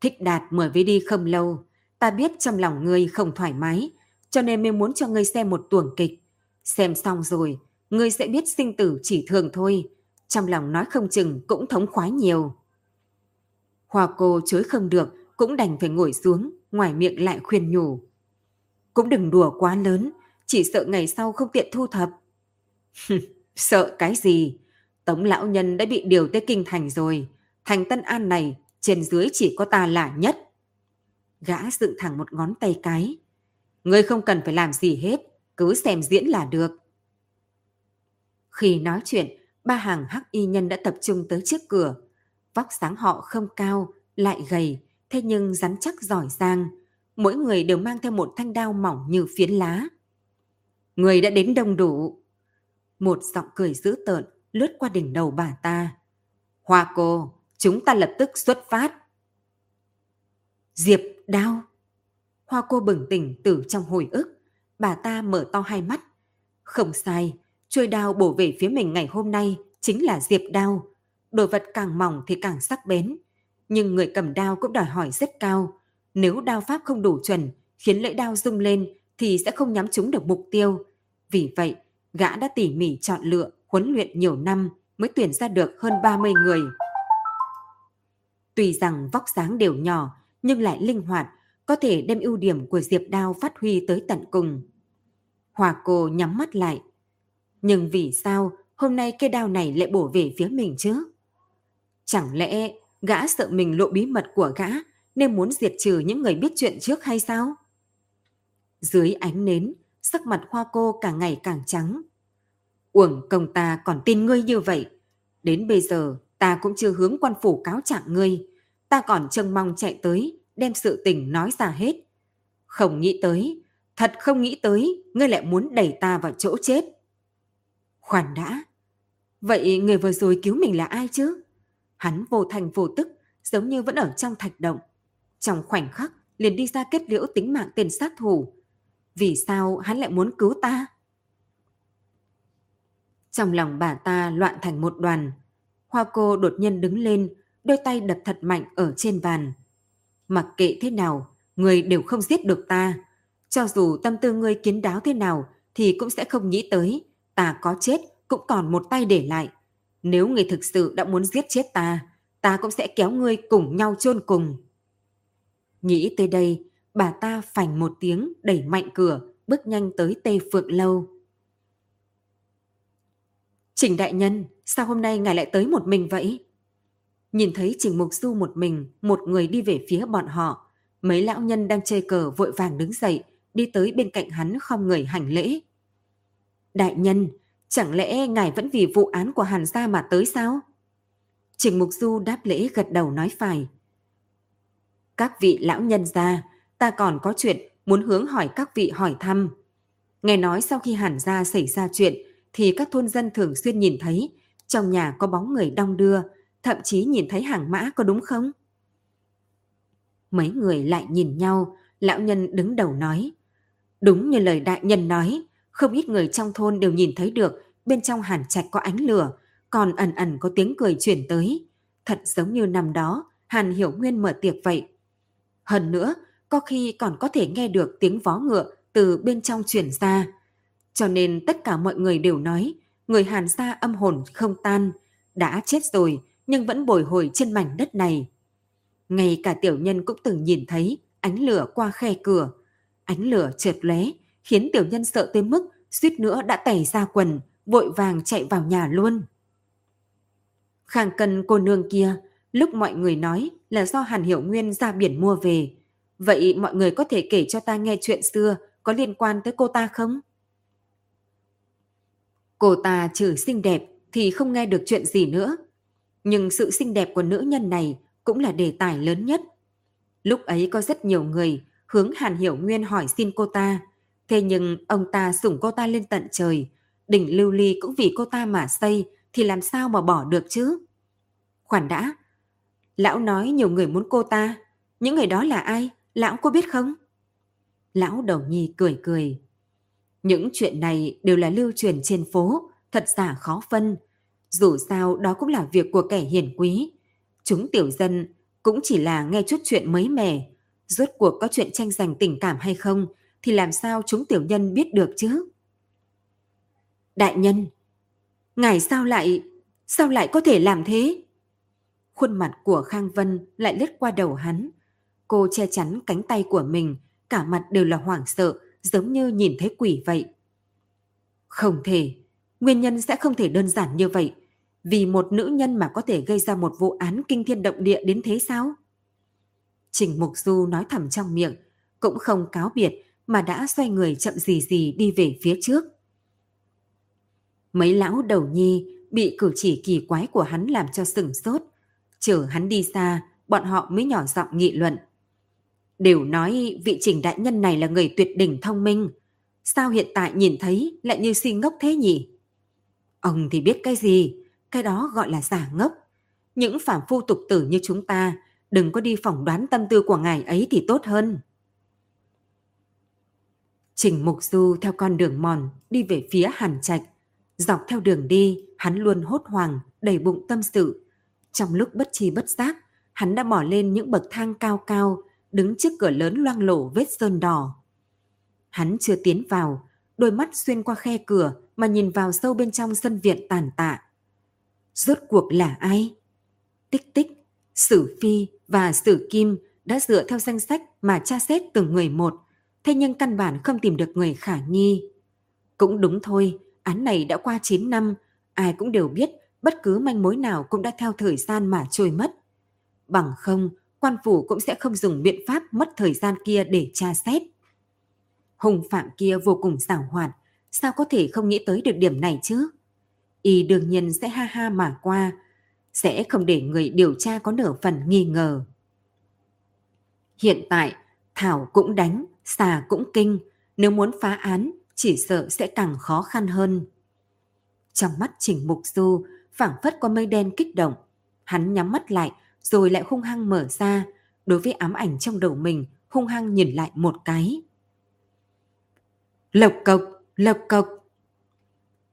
Thích đạt mời với đi không lâu, ta biết trong lòng ngươi không thoải mái, cho nên mới muốn cho ngươi xem một tuồng kịch. Xem xong rồi, ngươi sẽ biết sinh tử chỉ thường thôi, trong lòng nói không chừng cũng thống khoái nhiều. Hòa cô chối không được, cũng đành phải ngồi xuống, ngoài miệng lại khuyên nhủ. Cũng đừng đùa quá lớn, chỉ sợ ngày sau không tiện thu thập. sợ cái gì? Tống lão nhân đã bị điều tới kinh thành rồi. Thành Tân An này, trên dưới chỉ có ta là nhất. Gã dựng thẳng một ngón tay cái. Ngươi không cần phải làm gì hết, cứ xem diễn là được. Khi nói chuyện, ba hàng hắc y nhân đã tập trung tới trước cửa. Vóc sáng họ không cao, lại gầy, thế nhưng rắn chắc giỏi giang. Mỗi người đều mang theo một thanh đao mỏng như phiến lá. Người đã đến đông đủ. Một giọng cười dữ tợn lướt qua đỉnh đầu bà ta. Hoa cô, chúng ta lập tức xuất phát. Diệp đao. Hoa cô bừng tỉnh từ trong hồi ức. Bà ta mở to hai mắt. Không sai, chuôi đao bổ về phía mình ngày hôm nay chính là diệp đao. Đồ vật càng mỏng thì càng sắc bén. Nhưng người cầm đao cũng đòi hỏi rất cao. Nếu đao pháp không đủ chuẩn, khiến lưỡi đao rung lên thì sẽ không nhắm trúng được mục tiêu. Vì vậy, gã đã tỉ mỉ chọn lựa, huấn luyện nhiều năm mới tuyển ra được hơn 30 người. Tuy rằng vóc dáng đều nhỏ, nhưng lại linh hoạt, có thể đem ưu điểm của Diệp Đao phát huy tới tận cùng. Hòa cô nhắm mắt lại. Nhưng vì sao hôm nay cây đao này lại bổ về phía mình chứ? Chẳng lẽ gã sợ mình lộ bí mật của gã nên muốn diệt trừ những người biết chuyện trước hay sao? Dưới ánh nến, sắc mặt hoa cô càng ngày càng trắng. Uổng công ta còn tin ngươi như vậy. Đến bây giờ ta cũng chưa hướng quan phủ cáo trạng ngươi. Ta còn trông mong chạy tới, đem sự tình nói ra hết. Không nghĩ tới, thật không nghĩ tới, ngươi lại muốn đẩy ta vào chỗ chết. Khoan đã. Vậy người vừa rồi cứu mình là ai chứ? Hắn vô thành vô tức, giống như vẫn ở trong thạch động. Trong khoảnh khắc, liền đi ra kết liễu tính mạng tên sát thủ. Vì sao hắn lại muốn cứu ta? Trong lòng bà ta loạn thành một đoàn. Hoa cô đột nhiên đứng lên, đôi tay đập thật mạnh ở trên bàn. Mặc kệ thế nào, người đều không giết được ta. Cho dù tâm tư ngươi kiến đáo thế nào, thì cũng sẽ không nghĩ tới. Ta có chết, cũng còn một tay để lại. Nếu người thực sự đã muốn giết chết ta, ta cũng sẽ kéo ngươi cùng nhau chôn cùng. Nghĩ tới đây, bà ta phành một tiếng đẩy mạnh cửa, bước nhanh tới Tây Phượng Lâu. Trình đại nhân, sao hôm nay ngài lại tới một mình vậy? Nhìn thấy Trình Mục Du một mình, một người đi về phía bọn họ. Mấy lão nhân đang chơi cờ vội vàng đứng dậy, đi tới bên cạnh hắn không người hành lễ. Đại nhân, chẳng lẽ ngài vẫn vì vụ án của Hàn gia mà tới sao? Trình Mục Du đáp lễ gật đầu nói phải. Các vị lão nhân gia, ta còn có chuyện muốn hướng hỏi các vị hỏi thăm. Nghe nói sau khi Hàn gia xảy ra chuyện, thì các thôn dân thường xuyên nhìn thấy trong nhà có bóng người đong đưa, thậm chí nhìn thấy hàng mã có đúng không? Mấy người lại nhìn nhau, lão nhân đứng đầu nói. Đúng như lời đại nhân nói, không ít người trong thôn đều nhìn thấy được bên trong hàn trạch có ánh lửa, còn ẩn ẩn có tiếng cười chuyển tới. Thật giống như năm đó, Hàn Hiểu Nguyên mở tiệc vậy. Hơn nữa, có khi còn có thể nghe được tiếng vó ngựa từ bên trong chuyển ra. Cho nên tất cả mọi người đều nói, người Hàn gia âm hồn không tan, đã chết rồi nhưng vẫn bồi hồi trên mảnh đất này. Ngay cả tiểu nhân cũng từng nhìn thấy ánh lửa qua khe cửa. Ánh lửa trượt lóe khiến tiểu nhân sợ tới mức suýt nữa đã tẩy ra quần, vội vàng chạy vào nhà luôn. Khang cân cô nương kia, lúc mọi người nói là do Hàn Hiểu Nguyên ra biển mua về. Vậy mọi người có thể kể cho ta nghe chuyện xưa có liên quan tới cô ta không? Cô ta trừ xinh đẹp thì không nghe được chuyện gì nữa. Nhưng sự xinh đẹp của nữ nhân này cũng là đề tài lớn nhất. Lúc ấy có rất nhiều người hướng Hàn Hiểu Nguyên hỏi xin cô ta. Thế nhưng ông ta sủng cô ta lên tận trời, đỉnh lưu ly cũng vì cô ta mà xây thì làm sao mà bỏ được chứ? Khoản đã, lão nói nhiều người muốn cô ta, những người đó là ai, lão có biết không? Lão đầu nhi cười cười. Những chuyện này đều là lưu truyền trên phố, thật giả khó phân. Dù sao đó cũng là việc của kẻ hiền quý. Chúng tiểu dân cũng chỉ là nghe chút chuyện mới mẻ. Rốt cuộc có chuyện tranh giành tình cảm hay không thì làm sao chúng tiểu nhân biết được chứ? Đại nhân, ngài sao lại, sao lại có thể làm thế? Khuôn mặt của Khang Vân lại lướt qua đầu hắn. Cô che chắn cánh tay của mình, cả mặt đều là hoảng sợ, giống như nhìn thấy quỷ vậy. Không thể, nguyên nhân sẽ không thể đơn giản như vậy. Vì một nữ nhân mà có thể gây ra một vụ án kinh thiên động địa đến thế sao? Trình Mục Du nói thầm trong miệng, cũng không cáo biệt mà đã xoay người chậm gì gì đi về phía trước. Mấy lão đầu nhi bị cử chỉ kỳ quái của hắn làm cho sừng sốt. Chờ hắn đi xa, bọn họ mới nhỏ giọng nghị luận. Đều nói vị trình đại nhân này là người tuyệt đỉnh thông minh. Sao hiện tại nhìn thấy lại như si ngốc thế nhỉ? Ông thì biết cái gì, cái đó gọi là giả ngốc. Những phản phu tục tử như chúng ta đừng có đi phỏng đoán tâm tư của ngài ấy thì tốt hơn. Trình Mục Du theo con đường mòn đi về phía Hàn Trạch. Dọc theo đường đi, hắn luôn hốt hoảng, đầy bụng tâm sự. Trong lúc bất chi bất giác, hắn đã bỏ lên những bậc thang cao cao, đứng trước cửa lớn loang lổ vết sơn đỏ. Hắn chưa tiến vào, đôi mắt xuyên qua khe cửa mà nhìn vào sâu bên trong sân viện tàn tạ. Rốt cuộc là ai? Tích tích, Sử Phi và Sử Kim đã dựa theo danh sách mà tra xét từng người một, thế nhưng căn bản không tìm được người khả nghi. Cũng đúng thôi, án này đã qua 9 năm, ai cũng đều biết bất cứ manh mối nào cũng đã theo thời gian mà trôi mất. Bằng không, quan phủ cũng sẽ không dùng biện pháp mất thời gian kia để tra xét. Hùng phạm kia vô cùng giảo hoạt, sao có thể không nghĩ tới được điểm này chứ? Y đương nhiên sẽ ha ha mà qua, sẽ không để người điều tra có nửa phần nghi ngờ. Hiện tại, Thảo cũng đánh, xà cũng kinh, nếu muốn phá án, chỉ sợ sẽ càng khó khăn hơn. Trong mắt Trình Mục Du, phảng phất có mây đen kích động. Hắn nhắm mắt lại, rồi lại hung hăng mở ra, đối với ám ảnh trong đầu mình, hung hăng nhìn lại một cái. Lộc cộc, lộc cộc.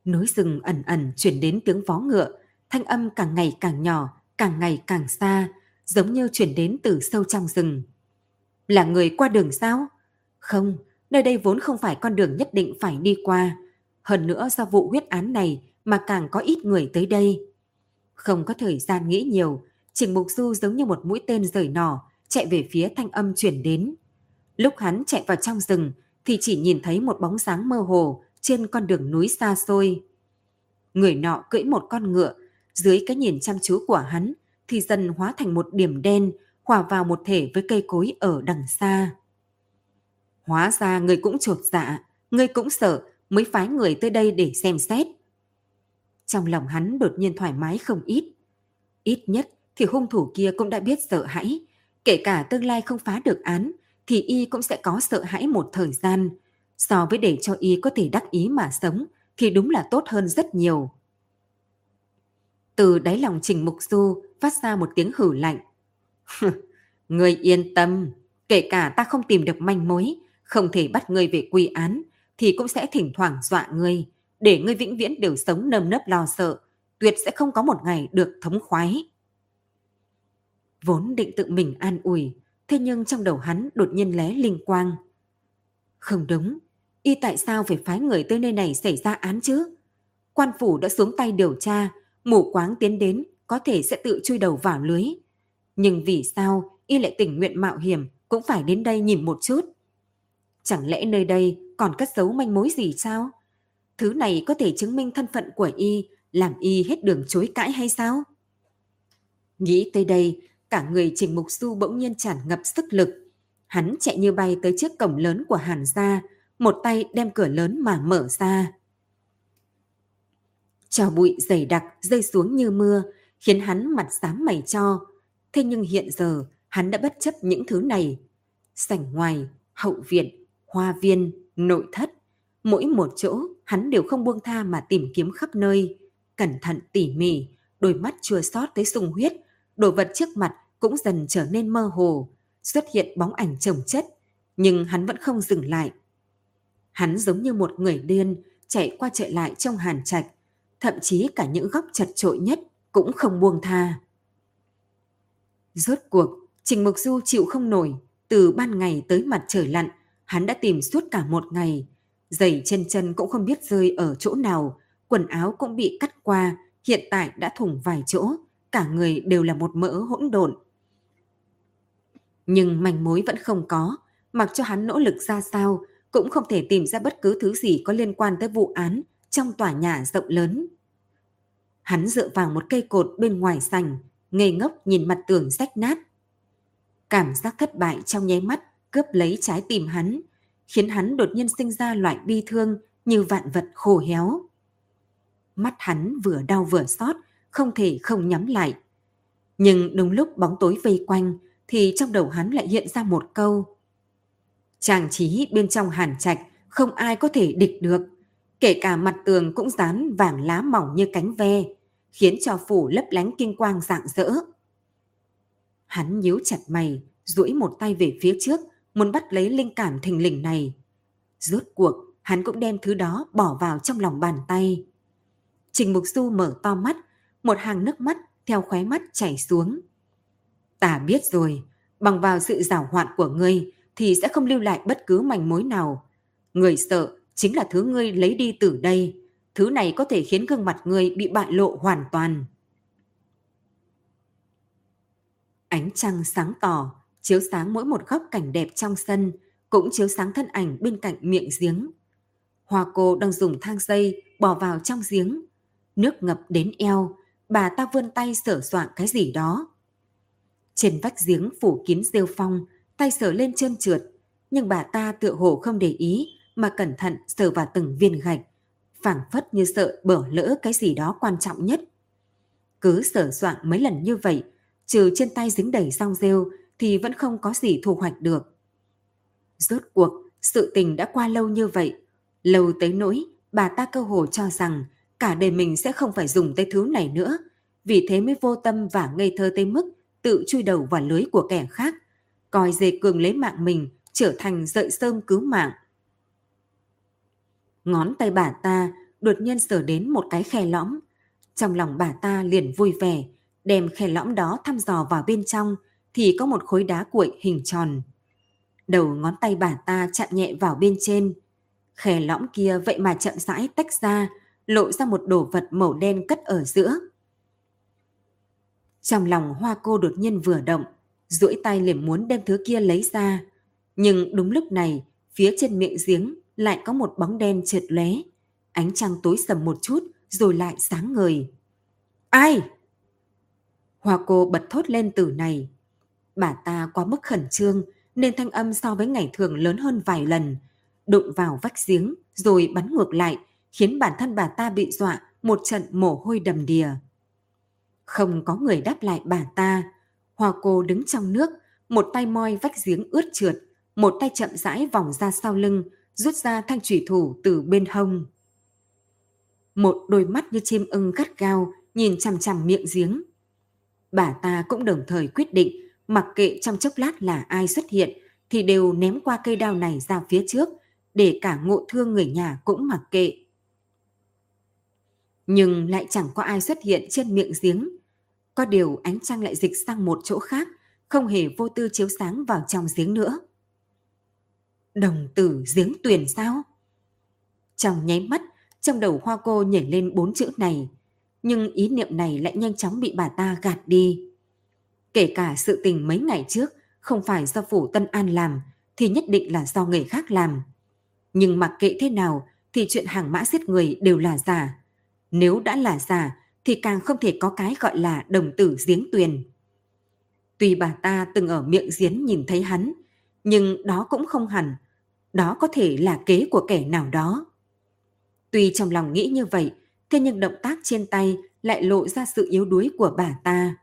Núi rừng ẩn ẩn chuyển đến tiếng vó ngựa, thanh âm càng ngày càng nhỏ, càng ngày càng xa, giống như chuyển đến từ sâu trong rừng. Là người qua đường sao? Không, nơi đây vốn không phải con đường nhất định phải đi qua. Hơn nữa do vụ huyết án này mà càng có ít người tới đây. Không có thời gian nghĩ nhiều, Trình Mục Du giống như một mũi tên rời nỏ, chạy về phía thanh âm chuyển đến. Lúc hắn chạy vào trong rừng thì chỉ nhìn thấy một bóng sáng mơ hồ trên con đường núi xa xôi. Người nọ cưỡi một con ngựa, dưới cái nhìn chăm chú của hắn thì dần hóa thành một điểm đen hòa vào một thể với cây cối ở đằng xa. Hóa ra người cũng trột dạ, người cũng sợ mới phái người tới đây để xem xét. Trong lòng hắn đột nhiên thoải mái không ít. Ít nhất thì hung thủ kia cũng đã biết sợ hãi. Kể cả tương lai không phá được án thì y cũng sẽ có sợ hãi một thời gian. So với để cho y có thể đắc ý mà sống thì đúng là tốt hơn rất nhiều. Từ đáy lòng Trình Mục Du phát ra một tiếng hử lạnh. người yên tâm, kể cả ta không tìm được manh mối, không thể bắt ngươi về quy án, thì cũng sẽ thỉnh thoảng dọa người để ngươi vĩnh viễn đều sống nơm nớp lo sợ, tuyệt sẽ không có một ngày được thống khoái. Vốn định tự mình an ủi, thế nhưng trong đầu hắn đột nhiên lé linh quang. Không đúng, y tại sao phải phái người tới nơi này xảy ra án chứ? Quan phủ đã xuống tay điều tra, mù quáng tiến đến có thể sẽ tự chui đầu vào lưới. Nhưng vì sao y lại tình nguyện mạo hiểm cũng phải đến đây nhìn một chút? Chẳng lẽ nơi đây còn cất giấu manh mối gì sao? Thứ này có thể chứng minh thân phận của y, làm y hết đường chối cãi hay sao? Nghĩ tới đây, cả người Trình Mục Du bỗng nhiên tràn ngập sức lực. Hắn chạy như bay tới trước cổng lớn của Hàn gia, một tay đem cửa lớn mà mở ra. Cho bụi dày đặc rơi xuống như mưa, khiến hắn mặt xám mày cho. Thế nhưng hiện giờ, hắn đã bất chấp những thứ này. Sảnh ngoài, hậu viện, hoa viên, nội thất, Mỗi một chỗ, hắn đều không buông tha mà tìm kiếm khắp nơi. Cẩn thận tỉ mỉ, đôi mắt chua xót tới sung huyết, đồ vật trước mặt cũng dần trở nên mơ hồ, xuất hiện bóng ảnh chồng chất, nhưng hắn vẫn không dừng lại. Hắn giống như một người điên, chạy qua chạy lại trong hàn trạch, thậm chí cả những góc chật trội nhất cũng không buông tha. Rốt cuộc, Trình Mục Du chịu không nổi, từ ban ngày tới mặt trời lặn, hắn đã tìm suốt cả một ngày. Giày chân chân cũng không biết rơi ở chỗ nào, quần áo cũng bị cắt qua, hiện tại đã thủng vài chỗ, cả người đều là một mỡ hỗn độn. Nhưng manh mối vẫn không có, mặc cho hắn nỗ lực ra sao, cũng không thể tìm ra bất cứ thứ gì có liên quan tới vụ án trong tòa nhà rộng lớn. Hắn dựa vào một cây cột bên ngoài sành, ngây ngốc nhìn mặt tường rách nát. Cảm giác thất bại trong nháy mắt cướp lấy trái tim hắn, khiến hắn đột nhiên sinh ra loại bi thương như vạn vật khô héo. Mắt hắn vừa đau vừa xót, không thể không nhắm lại. Nhưng đúng lúc bóng tối vây quanh thì trong đầu hắn lại hiện ra một câu. Chàng trí bên trong hàn trạch không ai có thể địch được. Kể cả mặt tường cũng dán vàng lá mỏng như cánh ve, khiến cho phủ lấp lánh kinh quang rạng rỡ. Hắn nhíu chặt mày, duỗi một tay về phía trước, muốn bắt lấy linh cảm thình lình này. Rốt cuộc, hắn cũng đem thứ đó bỏ vào trong lòng bàn tay. Trình Mục Du mở to mắt, một hàng nước mắt theo khóe mắt chảy xuống. Ta biết rồi, bằng vào sự giảo hoạn của ngươi thì sẽ không lưu lại bất cứ manh mối nào. Người sợ chính là thứ ngươi lấy đi từ đây. Thứ này có thể khiến gương mặt ngươi bị bại lộ hoàn toàn. Ánh trăng sáng tỏ, chiếu sáng mỗi một góc cảnh đẹp trong sân, cũng chiếu sáng thân ảnh bên cạnh miệng giếng. Hoa cô đang dùng thang dây bỏ vào trong giếng. Nước ngập đến eo, bà ta vươn tay sửa soạn cái gì đó. Trên vách giếng phủ kín rêu phong, tay sờ lên trơn trượt, nhưng bà ta tựa hồ không để ý mà cẩn thận sờ vào từng viên gạch, phảng phất như sợ bỏ lỡ cái gì đó quan trọng nhất. Cứ sờ soạn mấy lần như vậy, trừ trên tay dính đầy rong rêu thì vẫn không có gì thu hoạch được. Rốt cuộc, sự tình đã qua lâu như vậy, lâu tới nỗi bà ta cơ hồ cho rằng cả đời mình sẽ không phải dùng tới thứ này nữa, vì thế mới vô tâm và ngây thơ tới mức tự chui đầu vào lưới của kẻ khác, coi dê cường lấy mạng mình trở thành dậy sơm cứu mạng. Ngón tay bà ta đột nhiên sờ đến một cái khe lõm. Trong lòng bà ta liền vui vẻ, đem khe lõm đó thăm dò vào bên trong thì có một khối đá cuội hình tròn. Đầu ngón tay bà ta chạm nhẹ vào bên trên. Khe lõm kia vậy mà chậm rãi tách ra, lộ ra một đồ vật màu đen cất ở giữa. Trong lòng hoa cô đột nhiên vừa động, duỗi tay liền muốn đem thứ kia lấy ra. Nhưng đúng lúc này, phía trên miệng giếng lại có một bóng đen trượt lóe. Ánh trăng tối sầm một chút rồi lại sáng ngời. Ai? Hoa cô bật thốt lên từ này. Bà ta quá mức khẩn trương nên thanh âm so với ngày thường lớn hơn vài lần. Đụng vào vách giếng rồi bắn ngược lại khiến bản thân bà ta bị dọa một trận mồ hôi đầm đìa. Không có người đáp lại bà ta. Hoa cô đứng trong nước, một tay moi vách giếng ướt trượt, một tay chậm rãi vòng ra sau lưng, rút ra thanh thủy thủ từ bên hông. Một đôi mắt như chim ưng gắt gao nhìn chằm chằm miệng giếng. Bà ta cũng đồng thời quyết định mặc kệ trong chốc lát là ai xuất hiện thì đều ném qua cây đao này ra phía trước để cả ngộ thương người nhà cũng mặc kệ. Nhưng lại chẳng có ai xuất hiện trên miệng giếng. Có điều ánh trăng lại dịch sang một chỗ khác, không hề vô tư chiếu sáng vào trong giếng nữa. Đồng tử giếng tuyển sao? Trong nháy mắt, trong đầu hoa cô nhảy lên bốn chữ này, nhưng ý niệm này lại nhanh chóng bị bà ta gạt đi. Kể cả sự tình mấy ngày trước không phải do phủ Tân An làm, thì nhất định là do người khác làm. Nhưng mặc kệ thế nào thì chuyện hàng mã giết người đều là giả. Nếu đã là giả thì càng không thể có cái gọi là đồng tử giếng tuyền. Tuy bà ta từng ở miệng giếng nhìn thấy hắn, nhưng đó cũng không hẳn. Đó có thể là kế của kẻ nào đó. Tuy trong lòng nghĩ như vậy, thế nhưng động tác trên tay lại lộ ra sự yếu đuối của bà ta.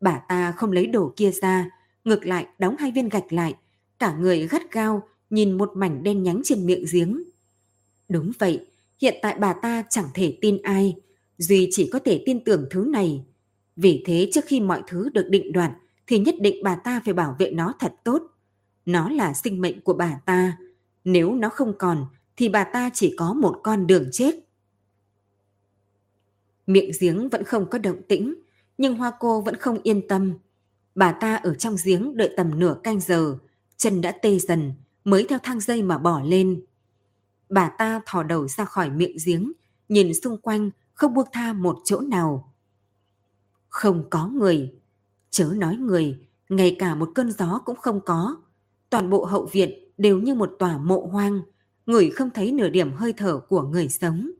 Bà ta không lấy đồ kia ra, ngược lại đóng hai viên gạch lại, cả người gắt gao nhìn một mảnh đen nhánh trên miệng giếng. Đúng vậy, hiện tại bà ta chẳng thể tin ai, Duy chỉ có thể tin tưởng thứ này. Vì thế trước khi mọi thứ được định đoạt thì nhất định bà ta phải bảo vệ nó thật tốt. Nó là sinh mệnh của bà ta. Nếu nó không còn thì bà ta chỉ có một con đường chết. Miệng giếng vẫn không có động tĩnh, nhưng Hoa cô vẫn không yên tâm. Bà ta ở trong giếng đợi tầm nửa canh giờ, chân đã tê dần, mới theo thang dây mà bỏ lên. Bà ta thò đầu ra khỏi miệng giếng, nhìn xung quanh không buông tha một chỗ nào. Không có người, chớ nói người, ngay cả một cơn gió cũng không có. Toàn bộ hậu viện đều như một tòa mộ hoang, người không thấy nửa điểm hơi thở của người sống.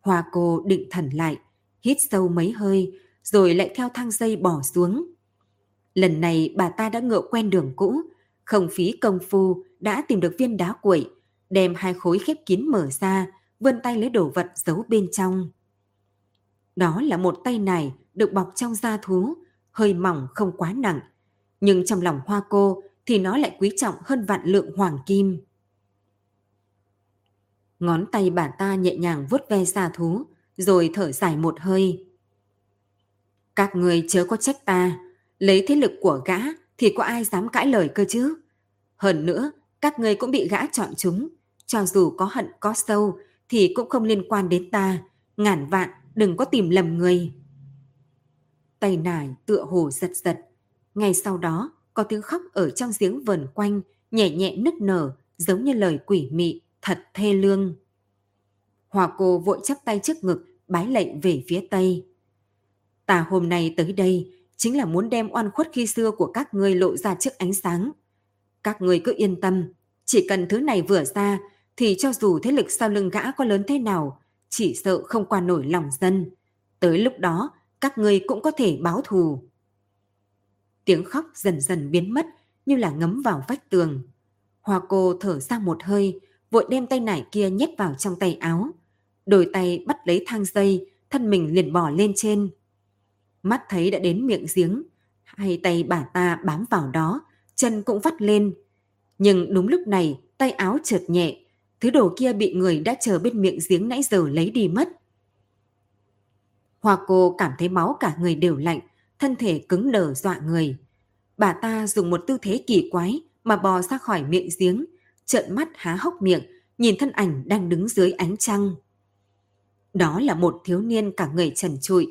Hoa cô định thần lại, hít sâu mấy hơi, rồi lại theo thang dây bỏ xuống. Lần này bà ta đã ngựa quen đường cũ, không phí công phu đã tìm được viên đá quậy, đem hai khối khép kín mở ra, vươn tay lấy đồ vật giấu bên trong. Đó là một tay này được bọc trong da thú, hơi mỏng không quá nặng, nhưng trong lòng hoa cô thì nó lại quý trọng hơn vạn lượng hoàng kim. Ngón tay bà ta nhẹ nhàng vuốt ve da thú, rồi thở dài một hơi. Các người chớ có trách ta, lấy thế lực của gã thì có ai dám cãi lời cơ chứ? Hơn nữa, các người cũng bị gã chọn chúng, cho dù có hận có sâu thì cũng không liên quan đến ta, ngàn vạn đừng có tìm lầm người. Tay nải tựa hồ giật giật, ngay sau đó có tiếng khóc ở trong giếng vần quanh, nhẹ nhẹ nức nở, giống như lời quỷ mị, thật thê lương. Hòa cô vội chắp tay trước ngực, bái lệnh về phía Tây. Ta hôm nay tới đây chính là muốn đem oan khuất khi xưa của các ngươi lộ ra trước ánh sáng. Các ngươi cứ yên tâm, chỉ cần thứ này vừa ra thì cho dù thế lực sau lưng gã có lớn thế nào, chỉ sợ không qua nổi lòng dân. Tới lúc đó, các ngươi cũng có thể báo thù. Tiếng khóc dần dần biến mất như là ngấm vào vách tường. Hoa cô thở ra một hơi, vội đem tay nải kia nhét vào trong tay áo. Đôi tay bắt lấy thang dây, thân mình liền bỏ lên trên. Mắt thấy đã đến miệng giếng, hai tay bà ta bám vào đó, chân cũng vắt lên. Nhưng đúng lúc này, tay áo trượt nhẹ, thứ đồ kia bị người đã chờ bên miệng giếng nãy giờ lấy đi mất. Hoa cô cảm thấy máu cả người đều lạnh, thân thể cứng đờ dọa người. Bà ta dùng một tư thế kỳ quái mà bò ra khỏi miệng giếng, trợn mắt há hốc miệng, nhìn thân ảnh đang đứng dưới ánh trăng. Đó là một thiếu niên cả người trần trụi,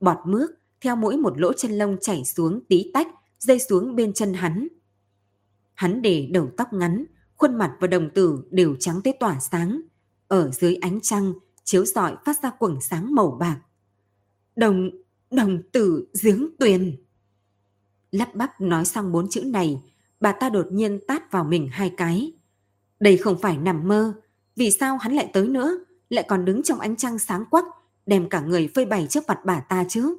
bọt mướt theo mỗi một lỗ chân lông chảy xuống tí tách, rơi xuống bên chân hắn. Hắn để đầu tóc ngắn, khuôn mặt và đồng tử đều trắng tới tỏa sáng. Ở dưới ánh trăng, chiếu rọi phát ra quầng sáng màu bạc. Đồng, đồng tử giếng tuyền. Lắp bắp nói xong bốn chữ này, bà ta đột nhiên tát vào mình hai cái. Đây không phải nằm mơ, vì sao hắn lại tới nữa, lại còn đứng trong ánh trăng sáng quắc, đem cả người phơi bày trước mặt bà ta chứ.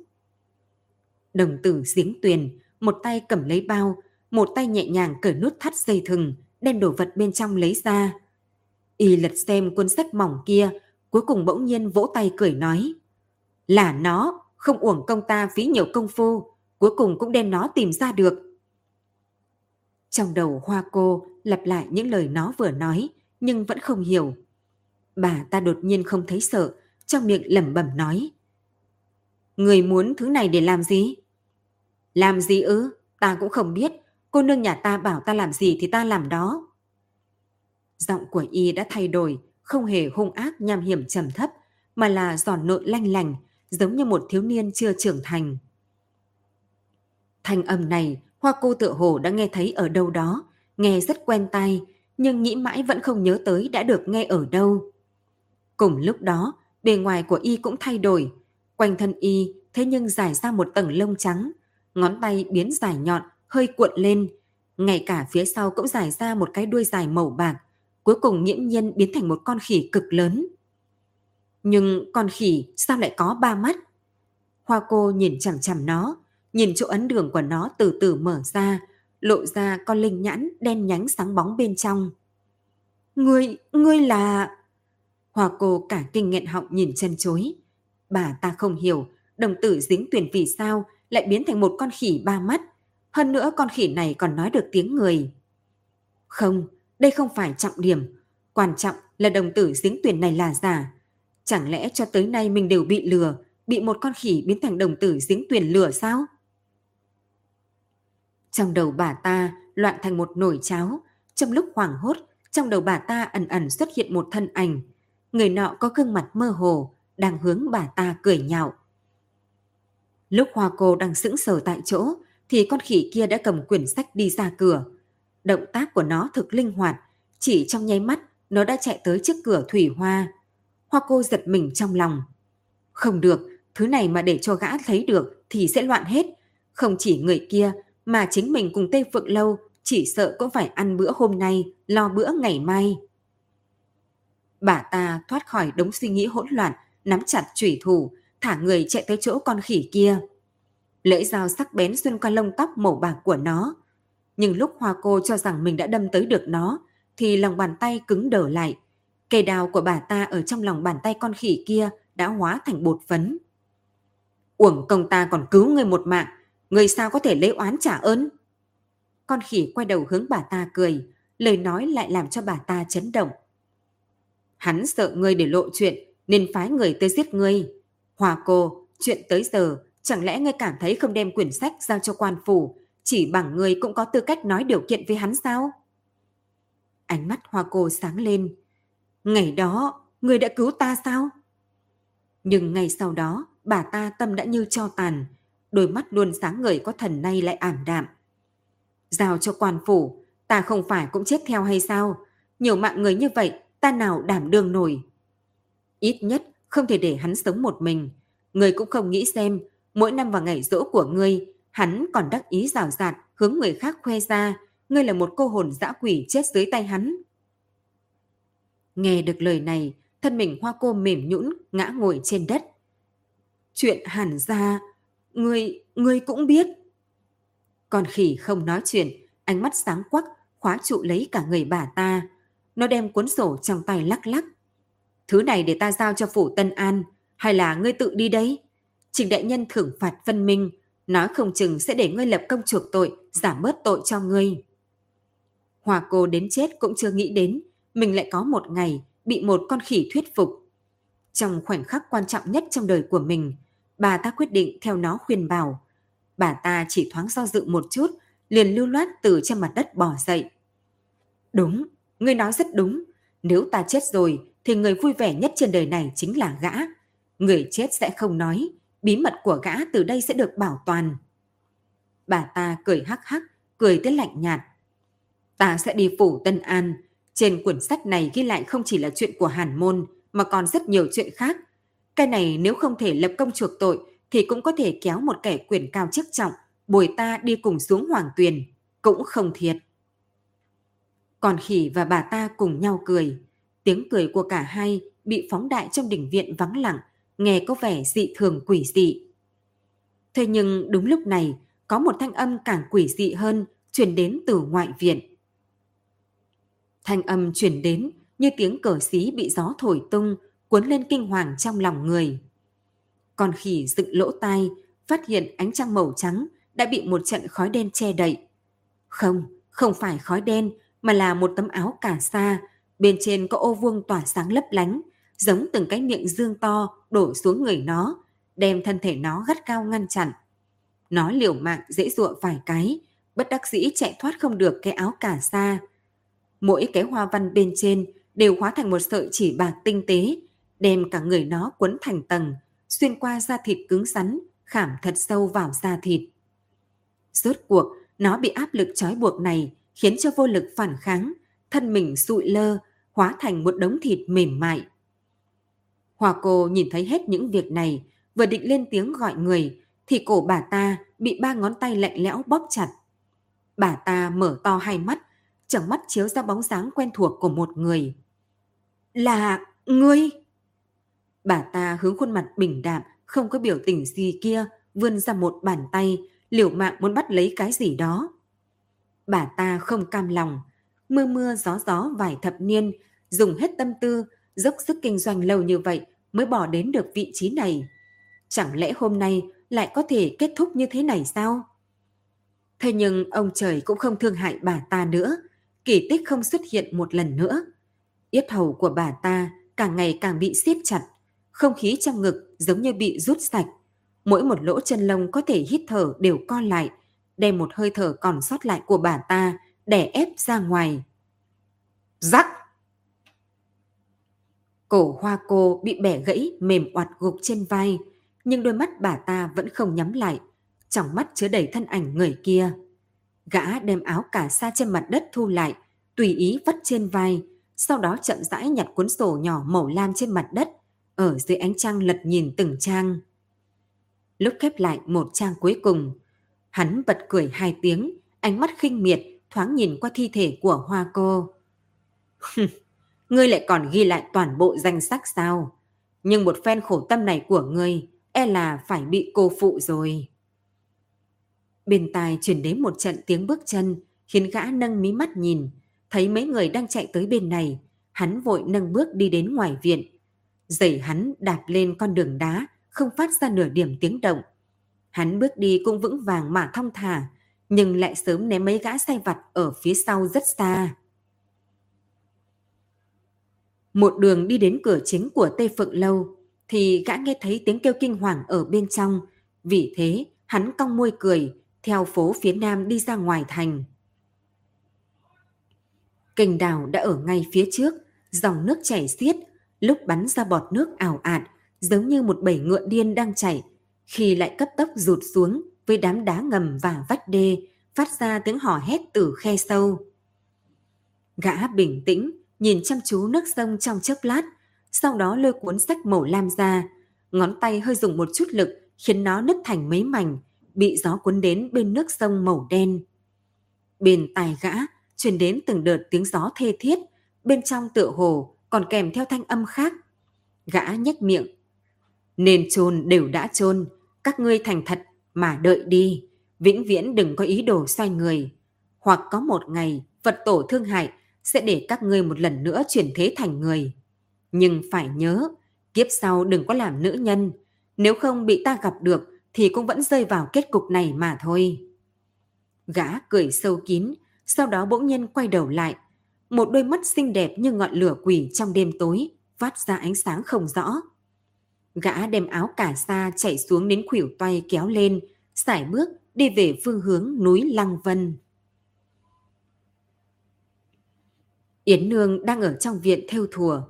Đồng tử giếng tuyền, một tay cầm lấy bao, một tay nhẹ nhàng cởi nút thắt dây thừng, đem đồ vật bên trong lấy ra. Y lật xem cuốn sách mỏng kia, cuối cùng bỗng nhiên vỗ tay cười nói. Là nó, không uổng công ta phí nhiều công phu, cuối cùng cũng đem nó tìm ra được. Trong đầu hoa cô lặp lại những lời nó vừa nói, nhưng vẫn không hiểu. Bà ta đột nhiên không thấy sợ, trong miệng lẩm bẩm nói. Người muốn thứ này để làm gì? Làm gì ư? Ta cũng không biết. Cô nương nhà ta bảo ta làm gì thì ta làm đó. Giọng của y đã thay đổi, không hề hung ác nham hiểm trầm thấp, mà là giòn nội lanh lành, giống như một thiếu niên chưa trưởng thành. Thanh âm này, hoa cô tựa hồ đã nghe thấy ở đâu đó, nghe rất quen tai, nhưng nghĩ mãi vẫn không nhớ tới đã được nghe ở đâu. Cùng lúc đó, bề ngoài của y cũng thay đổi, quanh thân y thế nhưng dài ra một tầng lông trắng, ngón tay biến dài nhọn, hơi cuộn lên, ngay cả phía sau cũng dài ra một cái đuôi dài màu bạc, cuối cùng nghiễm nhiên biến thành một con khỉ cực lớn. Nhưng con khỉ sao lại có ba mắt? Hoa cô nhìn chằm chằm nó, nhìn chỗ ấn đường của nó từ từ mở ra, lộ ra con linh nhãn đen nhánh sáng bóng bên trong. Ngươi, ngươi là... Hoa cô cả kinh nghẹn họng nhìn chân chối. Bà ta không hiểu, đồng tử dính tuyển vì sao lại biến thành một con khỉ ba mắt. Hơn nữa con khỉ này còn nói được tiếng người. Không, đây không phải trọng điểm. Quan trọng là đồng tử giếng tuyển này là giả. Chẳng lẽ cho tới nay mình đều bị lừa, bị một con khỉ biến thành đồng tử giếng tuyển lừa sao? Trong đầu bà ta loạn thành một nồi cháo, trong lúc hoảng hốt, trong đầu bà ta ẩn ẩn xuất hiện một thân ảnh. Người nọ có gương mặt mơ hồ, đang hướng bà ta cười nhạo. Lúc Hoa cô đang sững sờ tại chỗ, thì con khỉ kia đã cầm quyển sách đi ra cửa. Động tác của nó thực linh hoạt, chỉ trong nháy mắt nó đã chạy tới trước cửa thủy hoa. Hoa cô giật mình trong lòng. Không được, thứ này mà để cho gã thấy được thì sẽ loạn hết. Không chỉ người kia mà chính mình cùng Tây Phượng Lâu chỉ sợ cũng phải ăn bữa hôm nay, lo bữa ngày mai. Bà ta thoát khỏi đống suy nghĩ hỗn loạn, nắm chặt chủy thủ, thả người chạy tới chỗ con khỉ kia. Lưỡi dao sắc bén xuyên qua lông tóc màu bạc của nó. Nhưng lúc Hoa cô cho rằng mình đã đâm tới được nó, thì lòng bàn tay cứng đờ lại. Cây đào của bà ta ở trong lòng bàn tay con khỉ kia đã hóa thành bột phấn. Uổng công ta còn cứu người một mạng, người sao có thể lấy oán trả ơn? Con khỉ quay đầu hướng bà ta cười, lời nói lại làm cho bà ta chấn động. Hắn sợ ngươi để lộ chuyện, nên phái người tới giết ngươi. Hòa cô, chuyện tới giờ, chẳng lẽ ngươi cảm thấy không đem quyển sách giao cho quan phủ, chỉ bằng ngươi cũng có tư cách nói điều kiện với hắn sao? Ánh mắt hoa cô sáng lên. Ngày đó, ngươi đã cứu ta sao? Nhưng ngày sau đó, bà ta tâm đã như cho tàn, đôi mắt luôn sáng ngời có thần nay lại ảm đạm. Giao cho quan phủ, ta không phải cũng chết theo hay sao? Nhiều mạng người như vậy, ta nào đảm đương nổi. Ít nhất không thể để hắn sống một mình. Người cũng không nghĩ xem, mỗi năm vào ngày rỗ của ngươi, hắn còn đắc ý rào rạt hướng người khác khoe ra, ngươi là một cô hồn dã quỷ chết dưới tay hắn. Nghe được lời này, thân mình hoa cô mềm nhũn ngã ngồi trên đất. Chuyện hẳn ra, ngươi, ngươi cũng biết. Con khỉ không nói chuyện, ánh mắt sáng quắc, khóa trụ lấy cả người bà ta. Nó đem cuốn sổ trong tay lắc lắc. Thứ này để ta giao cho phủ Tân An, hay là ngươi tự đi đấy? Trình đại nhân thưởng phạt phân minh, nói không chừng sẽ để ngươi lập công chuộc tội, giảm bớt tội cho ngươi. Hòa cô đến chết cũng chưa nghĩ đến, mình lại có một ngày bị một con khỉ thuyết phục. Trong khoảnh khắc quan trọng nhất trong đời của mình, bà ta quyết định theo nó khuyên bảo. Bà ta chỉ thoáng do dự một chút, liền lưu loát từ trên mặt đất bỏ dậy. Đúng, ngươi nói rất đúng. Nếu ta chết rồi, thì người vui vẻ nhất trên đời này chính là gã. Người chết sẽ không nói, bí mật của gã từ đây sẽ được bảo toàn. Bà ta cười hắc hắc, cười tới lạnh nhạt. Ta sẽ đi phủ Tân An. Trên quyển sách này ghi lại không chỉ là chuyện của Hàn Môn, mà còn rất nhiều chuyện khác. Cái này nếu không thể lập công chuộc tội, thì cũng có thể kéo một kẻ quyền cao chức trọng, bồi ta đi cùng xuống hoàng tuyền, cũng không thiệt. Còn khỉ và bà ta cùng nhau cười. Tiếng cười của cả hai bị phóng đại trong đỉnh viện vắng lặng, nghe có vẻ dị thường quỷ dị. Thế nhưng đúng lúc này, có một thanh âm càng quỷ dị hơn truyền đến từ ngoại viện. Thanh âm truyền đến như tiếng cờ xí bị gió thổi tung, cuốn lên kinh hoàng trong lòng người. Con khỉ dựng lỗ tai, phát hiện ánh trăng màu trắng đã bị một trận khói đen che đậy. Không, không phải khói đen, mà là một tấm áo cả sa, bên trên có ô vuông tỏa sáng lấp lánh, giống từng cái miệng dương to đổ xuống người nó, đem thân thể nó gắt cao ngăn chặn. Nó liều mạng dễ dụa vài cái, bất đắc dĩ chạy thoát không được cái áo cả sa. Mỗi cái hoa văn bên trên đều hóa thành một sợi chỉ bạc tinh tế, đem cả người nó quấn thành tầng, xuyên qua da thịt cứng rắn, khảm thật sâu vào da thịt. Rốt cuộc, nó bị áp lực trói buộc này khiến cho vô lực phản kháng, thân mình sụi lơ, hóa thành một đống thịt mềm mại. Hòa cô nhìn thấy hết những việc này, vừa định lên tiếng gọi người, thì cổ bà ta bị ba ngón tay lạnh lẽo bóp chặt. Bà ta mở to hai mắt, chẳng mắt chiếu ra bóng dáng quen thuộc của một người. Là ngươi! Bà ta hướng khuôn mặt bình đạm, không có biểu tình gì kia, vươn ra một bàn tay, liều mạng muốn bắt lấy cái gì đó. Bà ta không cam lòng, mưa mưa gió gió vài thập niên, dùng hết tâm tư, dốc sức kinh doanh lâu như vậy mới bỏ đến được vị trí này. Chẳng lẽ hôm nay lại có thể kết thúc như thế này sao? Thế nhưng ông trời cũng không thương hại bà ta nữa, kỳ tích không xuất hiện một lần nữa. Yết hầu của bà ta càng ngày càng bị siết chặt, không khí trong ngực giống như bị rút sạch. Mỗi một lỗ chân lông có thể hít thở đều co lại, đem một hơi thở còn sót lại của bà ta đè ép ra ngoài. Rắc! Cổ hoa cô bị bẻ gãy mềm oặt gục trên vai, nhưng đôi mắt bà ta vẫn không nhắm lại, trong mắt chứa đầy thân ảnh người kia. Gã đem áo cả sa trên mặt đất thu lại, tùy ý vắt trên vai, sau đó chậm rãi nhặt cuốn sổ nhỏ màu lam trên mặt đất, ở dưới ánh trăng lật nhìn từng trang. Lúc khép lại một trang cuối cùng, hắn bật cười hai tiếng, ánh mắt khinh miệt, thoáng nhìn qua thi thể của hoa cô. ngươi lại còn ghi lại toàn bộ danh sách sao? Nhưng một phen khổ tâm này của ngươi, e là phải bị cô phụ rồi. Bên tai chuyển đến một trận tiếng bước chân, khiến gã nâng mí mắt nhìn, thấy mấy người đang chạy tới bên này, hắn vội nâng bước đi đến ngoài viện. Giày hắn đạp lên con đường đá, không phát ra nửa điểm tiếng động. Hắn bước đi cũng vững vàng mà thong thả, nhưng lại sớm ném mấy gã say vặt ở phía sau rất xa. Một đường đi đến cửa chính của Tây Phượng Lâu, thì gã nghe thấy tiếng kêu kinh hoàng ở bên trong. Vì thế, hắn cong môi cười, theo phố phía nam đi ra ngoài thành. Kênh đào đã ở ngay phía trước, dòng nước chảy xiết, lúc bắn ra bọt nước ảo ạt, giống như một bầy ngựa điên đang chảy, khi lại cấp tốc rụt xuống với đám đá ngầm và vách đê, phát ra tiếng hò hét từ khe sâu. Gã bình tĩnh, nhìn chăm chú nước sông trong chớp lát, sau đó lôi cuốn sách màu lam ra, ngón tay hơi dùng một chút lực khiến nó nứt thành mấy mảnh, bị gió cuốn đến bên nước sông màu đen. Bên tài gã truyền đến từng đợt tiếng gió thê thiết, bên trong tựa hồ còn kèm theo thanh âm khác. Gã nhếch miệng. Nên chôn đều đã chôn, các ngươi thành thật mà đợi đi, vĩnh viễn đừng có ý đồ xoay người. Hoặc có một ngày Phật tổ thương hại sẽ để các ngươi một lần nữa chuyển thế thành người. Nhưng phải nhớ, kiếp sau đừng có làm nữ nhân, nếu không bị ta gặp được thì cũng vẫn rơi vào kết cục này mà thôi. Gã cười sâu kín, sau đó bỗng nhiên quay đầu lại. Một đôi mắt xinh đẹp như ngọn lửa quỷ trong đêm tối, phát ra ánh sáng không rõ. Gã đem áo cả sa chạy xuống đến khuỷu tay kéo lên, sải bước đi về phương hướng núi Lăng Vân. Yến Nương đang ở trong viện theo thùa.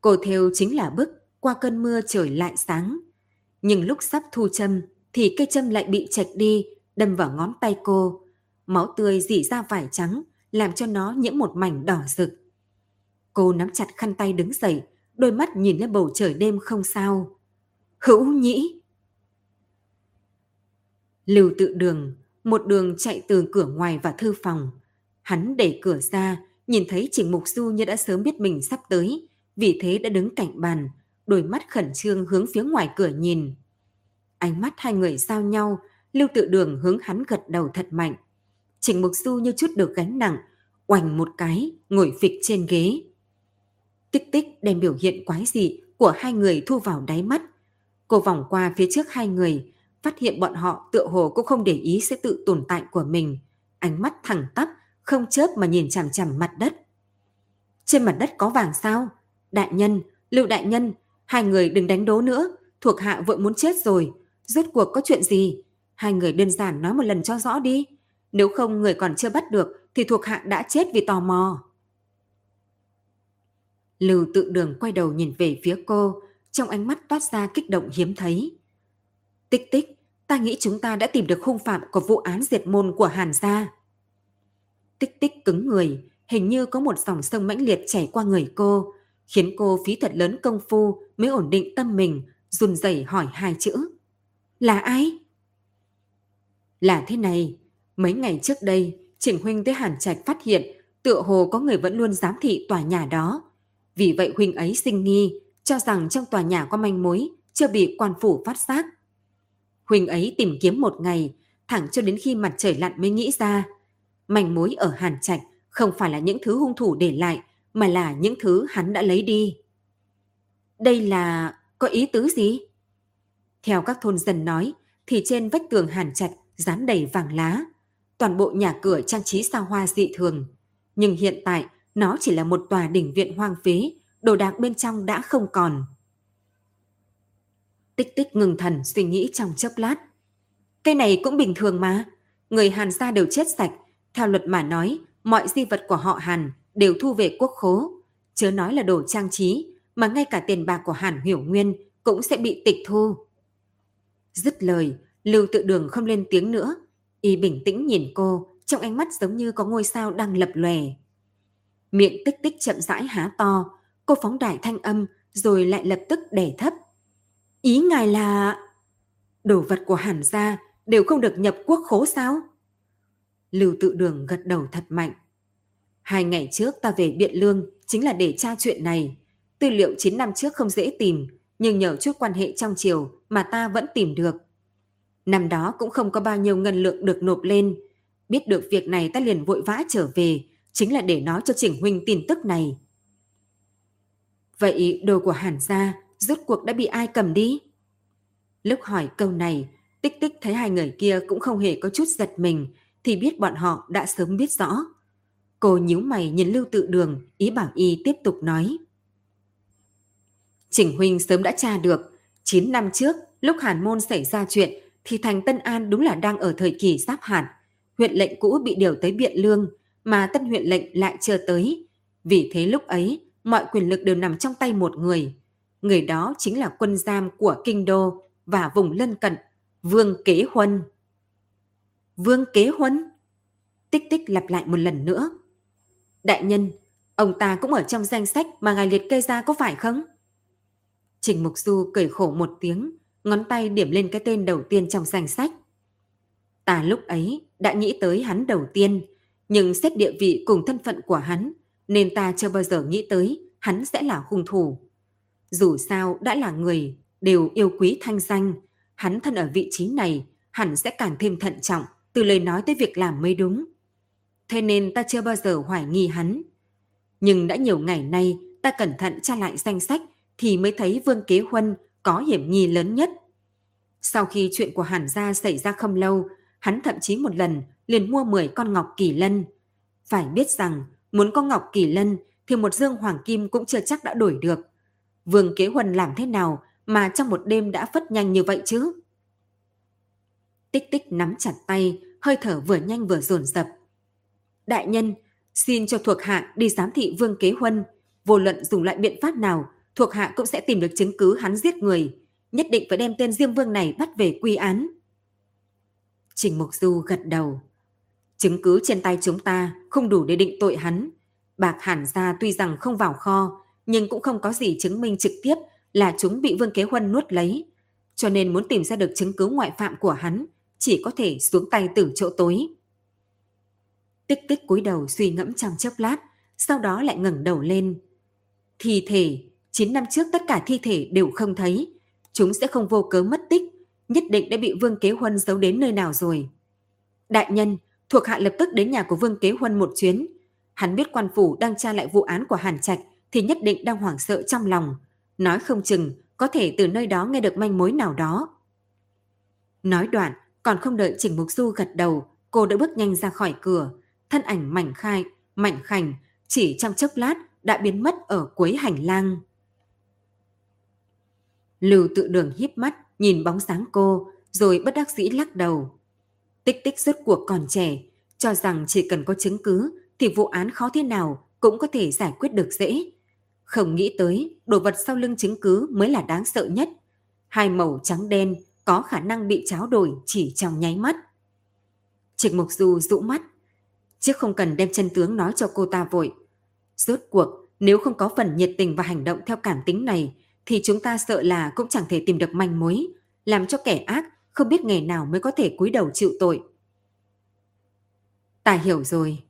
Cô theo chính là bức, qua cơn mưa trời lại sáng. Nhưng lúc sắp thu châm thì cây châm lại bị chạch đi, đâm vào ngón tay cô. Máu tươi dỉ ra vải trắng, làm cho nó nhiễm một mảnh đỏ rực. Cô nắm chặt khăn tay đứng dậy, đôi mắt nhìn lên bầu trời đêm không sao. Hữu nhĩ! Lưu tự đường, một đường chạy từ cửa ngoài vào thư phòng. Hắn đẩy cửa ra, nhìn thấy Trình Mục Du như đã sớm biết mình sắp tới, vì thế đã đứng cạnh bàn, đôi mắt khẩn trương hướng phía ngoài cửa nhìn. Ánh mắt hai người giao nhau, Lưu Tự Đường hướng hắn gật đầu thật mạnh. Trình Mục Du như chút được gánh nặng, oành một cái, ngồi phịch trên ghế. Tích tích đem biểu hiện quái dị của hai người thu vào đáy mắt. Cô vòng qua phía trước hai người, phát hiện bọn họ tựa hồ cũng không để ý sẽ tự tồn tại của mình. Ánh mắt thẳng tắp, không chớp mà nhìn chằm chằm mặt đất. Trên mặt đất có vàng sao? Đại nhân, Lưu đại nhân, hai người đừng đánh đố nữa, thuộc hạ vội muốn chết rồi. Rốt cuộc có chuyện gì? Hai người đơn giản nói một lần cho rõ đi. Nếu không người còn chưa bắt được thì thuộc hạ đã chết vì tò mò. Lưu tự đường quay đầu nhìn về phía cô, trong ánh mắt toát ra kích động hiếm thấy. Tích tích, ta nghĩ chúng ta đã tìm được hung phạm của vụ án diệt môn của Hàn gia. Tích tích cứng người, hình như có một dòng sông mãnh liệt chảy qua người cô, khiến cô phí thật lớn công phu mới ổn định tâm mình, run rẩy hỏi hai chữ. Là ai? Là thế này, mấy ngày trước đây, Trịnh Huynh tới Hàn Trạch phát hiện tựa hồ có người vẫn luôn giám thị tòa nhà đó. Vì vậy Huynh ấy sinh nghi, cho rằng trong tòa nhà có manh mối, chưa bị quan phủ phát giác. Huynh ấy tìm kiếm một ngày, thẳng cho đến khi mặt trời lặn mới nghĩ ra. Manh mối ở Hàn Trạch không phải là những thứ hung thủ để lại, mà là những thứ hắn đã lấy đi. Đây là... có ý tứ gì? Theo các thôn dân nói, thì trên vách tường Hàn Trạch dán đầy vàng lá. Toàn bộ nhà cửa trang trí sao hoa dị thường. Nhưng hiện tại, Nó chỉ là một tòa đỉnh viện hoang phế, đồ đạc bên trong đã không còn. Tích tích ngừng thần suy nghĩ trong chốc lát. Cái này cũng bình thường mà. Người Hàn gia đều chết sạch. Theo luật mà nói, mọi di vật của họ Hàn đều thu về quốc khố. Chớ nói là đồ trang trí, mà ngay cả tiền bạc của Hàn Hiểu Nguyên cũng sẽ bị tịch thu. Dứt lời, Lưu tự đường không lên tiếng nữa. Y bình tĩnh nhìn cô, trong ánh mắt giống như có ngôi sao đang lập lòe. Miệng tích tích chậm rãi há to, cô phóng đại thanh âm rồi lại lập tức đè thấp. Ý ngài là... Đồ vật của hàn gia đều không được nhập quốc khố sao? Lưu tự đường gật đầu thật mạnh. Hai ngày trước ta về Biện Lương chính là để tra chuyện này. Tư liệu 9 năm trước không dễ tìm, nhưng nhờ chút quan hệ trong triều mà ta vẫn tìm được. Năm đó cũng không có bao nhiêu ngân lượng được nộp lên. Biết được việc này ta liền vội vã trở về, chính là để nói cho Trình Huynh tin tức này. Vậy đồ của Hàn gia rốt cuộc đã bị ai cầm đi? Lúc hỏi câu này, tích tích thấy hai người kia cũng không hề có chút giật mình, thì biết bọn họ đã sớm biết rõ. Cô nhíu mày nhìn Lưu Tự Đường, ý bảo y tiếp tục nói. Trình Huynh sớm đã tra được, 9 năm trước, lúc Hàn Môn xảy ra chuyện, thì thành Tân An đúng là đang ở thời kỳ giáp hạt. Huyện lệnh cũ bị điều tới Biện Lương, mà tân huyện lệnh lại chưa tới. Vì thế lúc ấy, mọi quyền lực đều nằm trong tay một người. Người đó chính là quân giam của Kinh Đô và vùng lân cận, Vương Kế Huân. Vương Kế Huân? Tích tích lặp lại một lần nữa. Đại nhân, ông ta cũng ở trong danh sách mà ngài liệt kê ra có phải không? Trình Mục Du cười khổ một tiếng, ngón tay điểm lên cái tên đầu tiên trong danh sách. Ta lúc ấy đã nghĩ tới hắn đầu tiên, nhưng xét địa vị cùng thân phận của hắn, nên ta chưa bao giờ nghĩ tới hắn sẽ là hung thủ. Dù sao đã là người, đều yêu quý thanh danh, hắn thân ở vị trí này, hẳn sẽ càng thêm thận trọng từ lời nói tới việc làm mới đúng. Thế nên ta chưa bao giờ hoài nghi hắn. Nhưng đã nhiều ngày nay, ta cẩn thận tra lại danh sách thì mới thấy Vương Kế Huân có hiểm nghi lớn nhất. Sau khi chuyện của Hàn Gia xảy ra không lâu, hắn thậm chí một lần liền mua 10 con ngọc kỳ lân. Phải biết rằng, muốn có ngọc kỳ lân thì một dương hoàng kim cũng chưa chắc đã đổi được. Vương Kế Huân làm thế nào mà trong một đêm đã phất nhanh như vậy chứ? Tích tích nắm chặt tay, hơi thở vừa nhanh vừa dồn dập. Đại nhân, xin cho thuộc hạ đi giám thị Vương Kế Huân. Vô luận dùng loại biện pháp nào, thuộc hạ cũng sẽ tìm được chứng cứ hắn giết người. Nhất định phải đem tên Diêm Vương này bắt về quy án. Trình Mục Du gật đầu. Chứng cứ trên tay chúng ta không đủ để định tội hắn. Bạc hẳn ra tuy rằng không vào kho, nhưng cũng không có gì chứng minh trực tiếp là chúng bị Vương Kế Huân nuốt lấy. Cho nên muốn tìm ra được chứng cứ ngoại phạm của hắn, chỉ có thể xuống tay từ chỗ tối. Tích tích cúi đầu suy ngẫm trong chốc lát, sau đó lại ngẩng đầu lên. Thi thể, 9 năm trước tất cả thi thể đều không thấy. Chúng sẽ không vô cớ mất tích, nhất định đã bị Vương Kế Huân giấu đến nơi nào rồi. Đại nhân, thuộc hạ lập tức đến nhà của Vương Kế Huân một chuyến. Hắn biết quan phủ đang tra lại vụ án của Hàn Trạch thì nhất định đang hoảng sợ trong lòng. Nói không chừng có thể từ nơi đó nghe được manh mối nào đó. Nói đoạn, còn không đợi Trình Mục Du gật đầu, cô đã bước nhanh ra khỏi cửa. Thân ảnh mảnh khai, mảnh khảnh, chỉ trong chốc lát đã biến mất ở cuối hành lang. Lưu tự đường híp mắt, nhìn bóng dáng cô, rồi bất đắc dĩ lắc đầu. Tích tích rốt cuộc còn trẻ, cho rằng chỉ cần có chứng cứ thì vụ án khó thế nào cũng có thể giải quyết được dễ. Không nghĩ tới, đồ vật sau lưng chứng cứ mới là đáng sợ nhất. Hai màu trắng đen có khả năng bị tráo đổi chỉ trong nháy mắt. Trịch Mục Du rũ mắt, chứ không cần đem chân tướng nói cho cô ta vội. Rốt cuộc, nếu không có phần nhiệt tình và hành động theo cảm tính này, thì chúng ta sợ là cũng chẳng thể tìm được manh mối, làm cho kẻ ác không biết ngày nào mới có thể cúi đầu chịu tội. Ta hiểu rồi.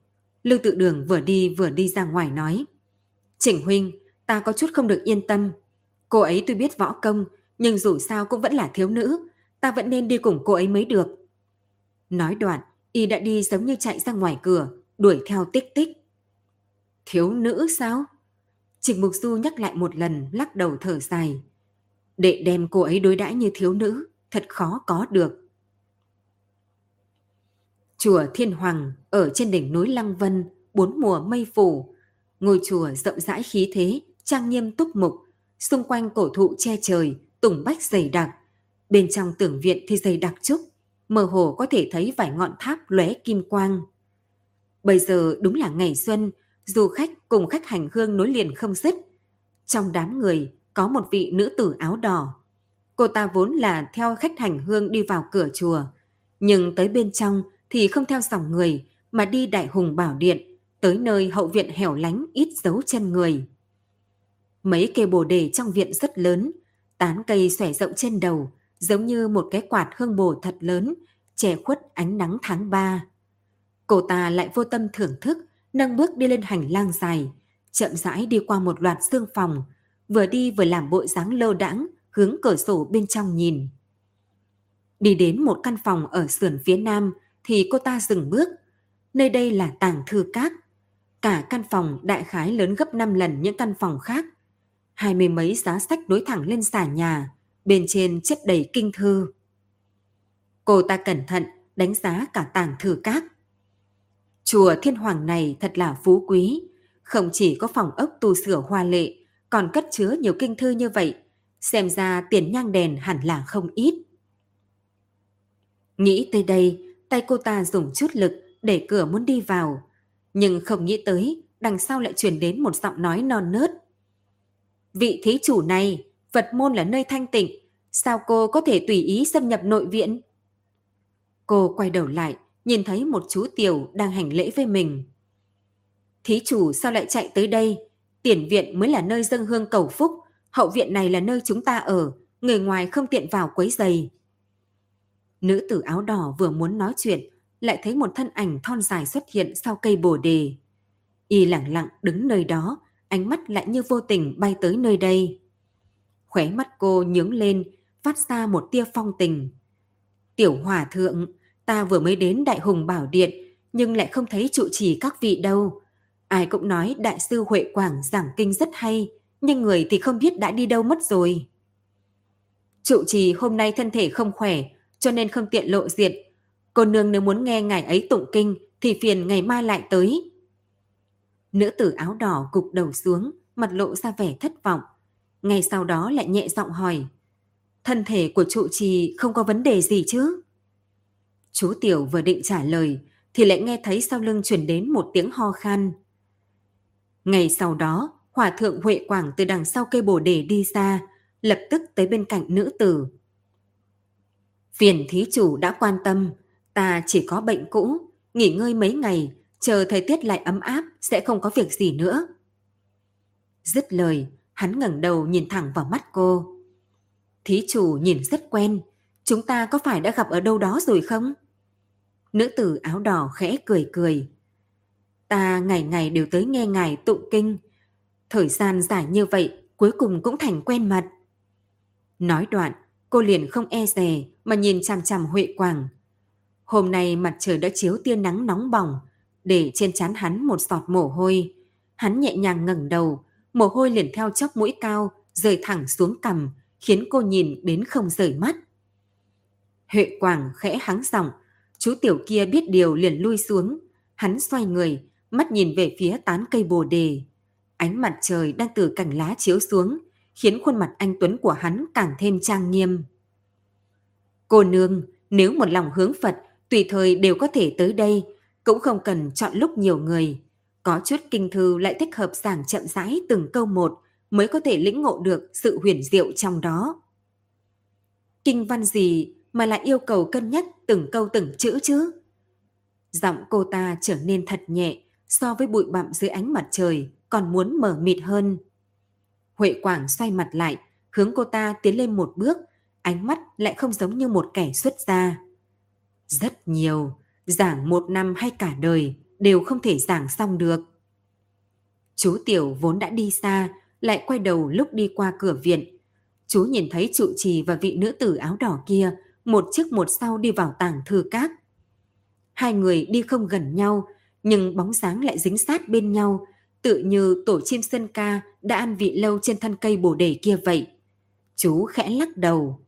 Lưu tự đường vừa đi vừa đi ra ngoài nói. Chỉnh huynh, ta có chút không được yên tâm. Cô ấy tuy biết võ công, nhưng dù sao cũng vẫn là thiếu nữ. Ta vẫn nên đi cùng cô ấy mới được. Nói đoạn, y đã đi giống như chạy ra ngoài cửa, đuổi theo tích tích. Thiếu nữ sao? Trịnh Mục Du nhắc lại một lần, lắc đầu thở dài. Để đem cô ấy đối đãi như thiếu nữ, thật khó có được. Chùa Thiên Hoàng ở trên đỉnh núi Lăng Vân, bốn mùa mây phủ. Ngôi chùa rộng rãi khí thế, trang nghiêm túc mục, xung quanh cổ thụ che trời, tùng bách dày đặc. Bên trong tưởng viện thì dày đặc trúc, mơ hồ có thể thấy vài ngọn tháp lóe kim quang. Bây giờ đúng là ngày xuân, du khách cùng khách hành hương nối liền không dứt. Trong đám người có một vị nữ tử áo đỏ. Cô ta vốn là theo khách hành hương đi vào cửa chùa, nhưng tới bên trong thì không theo dòng người mà đi đại hùng bảo điện, tới nơi hậu viện hẻo lánh ít dấu chân người. Mấy cây bồ đề trong viện rất lớn, tán cây xòe rộng trên đầu, giống như một cái quạt hương bổ thật lớn, che khuất ánh nắng tháng ba. Cô ta lại vô tâm thưởng thức, nâng bước đi lên hành lang dài, chậm rãi đi qua một loạt xương phòng, vừa đi vừa làm bộ dáng lơ đãng hướng cửa sổ bên trong nhìn. Đi đến một căn phòng ở sườn phía nam thì cô ta dừng bước. Nơi đây là tàng thư các. Cả căn phòng đại khái lớn gấp 5 lần những căn phòng khác. Hai mươi mấy giá sách đối thẳng lên xà nhà, bên trên chất đầy kinh thư. Cô ta cẩn thận đánh giá cả tàng thư các. Chùa Thiên Hoàng này thật là phú quý, không chỉ có phòng ốc tu sửa hoa lệ, còn cất chứa nhiều kinh thư như vậy, xem ra tiền nhang đèn hẳn là không ít. Nghĩ tới đây, tay cô ta dùng chút lực để cửa muốn đi vào, nhưng không nghĩ tới đằng sau lại truyền đến một giọng nói non nớt. Vị thí chủ này, Phật môn là nơi thanh tịnh, sao cô có thể tùy ý xâm nhập nội viện? Cô quay đầu lại, nhìn thấy một chú tiểu đang hành lễ với mình. Thí chủ sao lại chạy tới đây? Tiền viện mới là nơi dâng hương cầu phúc, hậu viện này là nơi chúng ta ở, người ngoài không tiện vào quấy giày. Nữ tử áo đỏ vừa muốn nói chuyện, lại thấy một thân ảnh thon dài xuất hiện sau cây bồ đề. Y lặng lặng đứng nơi đó, ánh mắt lại như vô tình bay tới nơi đây. Khóe mắt cô nhướng lên, phát ra một tia phong tình. Tiểu hòa thượng, ta vừa mới đến Đại Hùng Bảo Điện, nhưng lại không thấy trụ trì các vị đâu. Ai cũng nói Đại sư Huệ Quảng giảng kinh rất hay, nhưng người thì không biết đã đi đâu mất rồi. Trụ trì hôm nay thân thể không khỏe, cho nên không tiện lộ diện. Cô nương nếu muốn nghe ngài ấy tụng kinh thì phiền ngày mai lại tới. Nữ tử áo đỏ cục đầu xuống, mặt lộ ra vẻ thất vọng. Ngay sau đó lại nhẹ giọng hỏi. Thân thể của trụ trì không có vấn đề gì chứ? Chú Tiểu vừa định trả lời thì lại nghe thấy sau lưng chuyển đến một tiếng ho khan. Ngày sau đó, Hòa thượng Huệ Quảng từ đằng sau cây bồ đề đi ra, lập tức tới bên cạnh nữ tử. Phiền thí chủ đã quan tâm, ta chỉ có bệnh cũ, nghỉ ngơi mấy ngày, chờ thời tiết lại ấm áp sẽ không có việc gì nữa. Dứt lời, hắn ngẩng đầu nhìn thẳng vào mắt cô. Thí chủ nhìn rất quen, chúng ta có phải đã gặp ở đâu đó rồi không? Nữ tử áo đỏ khẽ cười cười. Ta ngày ngày đều tới nghe ngài tụng kinh. Thời gian dài như vậy cuối cùng cũng thành quen mặt. Nói đoạn, cô liền không e dè mà nhìn chằm chằm Huệ Quảng. Hôm nay mặt trời đã chiếu tia nắng nóng bỏng, để trên trán hắn một giọt mồ hôi. Hắn nhẹ nhàng ngẩng đầu, mồ hôi liền theo chóc mũi cao, rơi thẳng xuống cằm, khiến cô nhìn đến không rời mắt. Huệ Quảng khẽ hắng giọng, chú tiểu kia biết điều liền lui xuống. Hắn xoay người, mắt nhìn về phía tán cây bồ đề. Ánh mặt trời đang từ cành lá chiếu xuống, khiến khuôn mặt anh Tuấn của hắn càng thêm trang nghiêm. Cô nương, nếu một lòng hướng Phật, tùy thời đều có thể tới đây, cũng không cần chọn lúc nhiều người. Có chút kinh thư lại thích hợp giảng chậm rãi từng câu một mới có thể lĩnh ngộ được sự huyền diệu trong đó. Kinh văn gì mà lại yêu cầu cân nhắc từng câu từng chữ chứ? Giọng cô ta trở nên thật nhẹ so với bụi bặm dưới ánh mặt trời còn muốn mở mịt hơn. Huệ Quảng xoay mặt lại, hướng cô ta tiến lên một bước, ánh mắt lại không giống như một kẻ xuất gia. Rất nhiều, giảng một năm hay cả đời đều không thể giảng xong được. Chú Tiểu vốn đã đi xa, lại quay đầu lúc đi qua cửa viện. Chú nhìn thấy trụ trì và vị nữ tử áo đỏ kia, một trước một sau đi vào tàng thư các. Hai người đi không gần nhau, nhưng bóng dáng lại dính sát bên nhau, tự như tổ chim sân ca đã ăn vị lâu trên thân cây bồ đề kia vậy. Chú khẽ lắc đầu.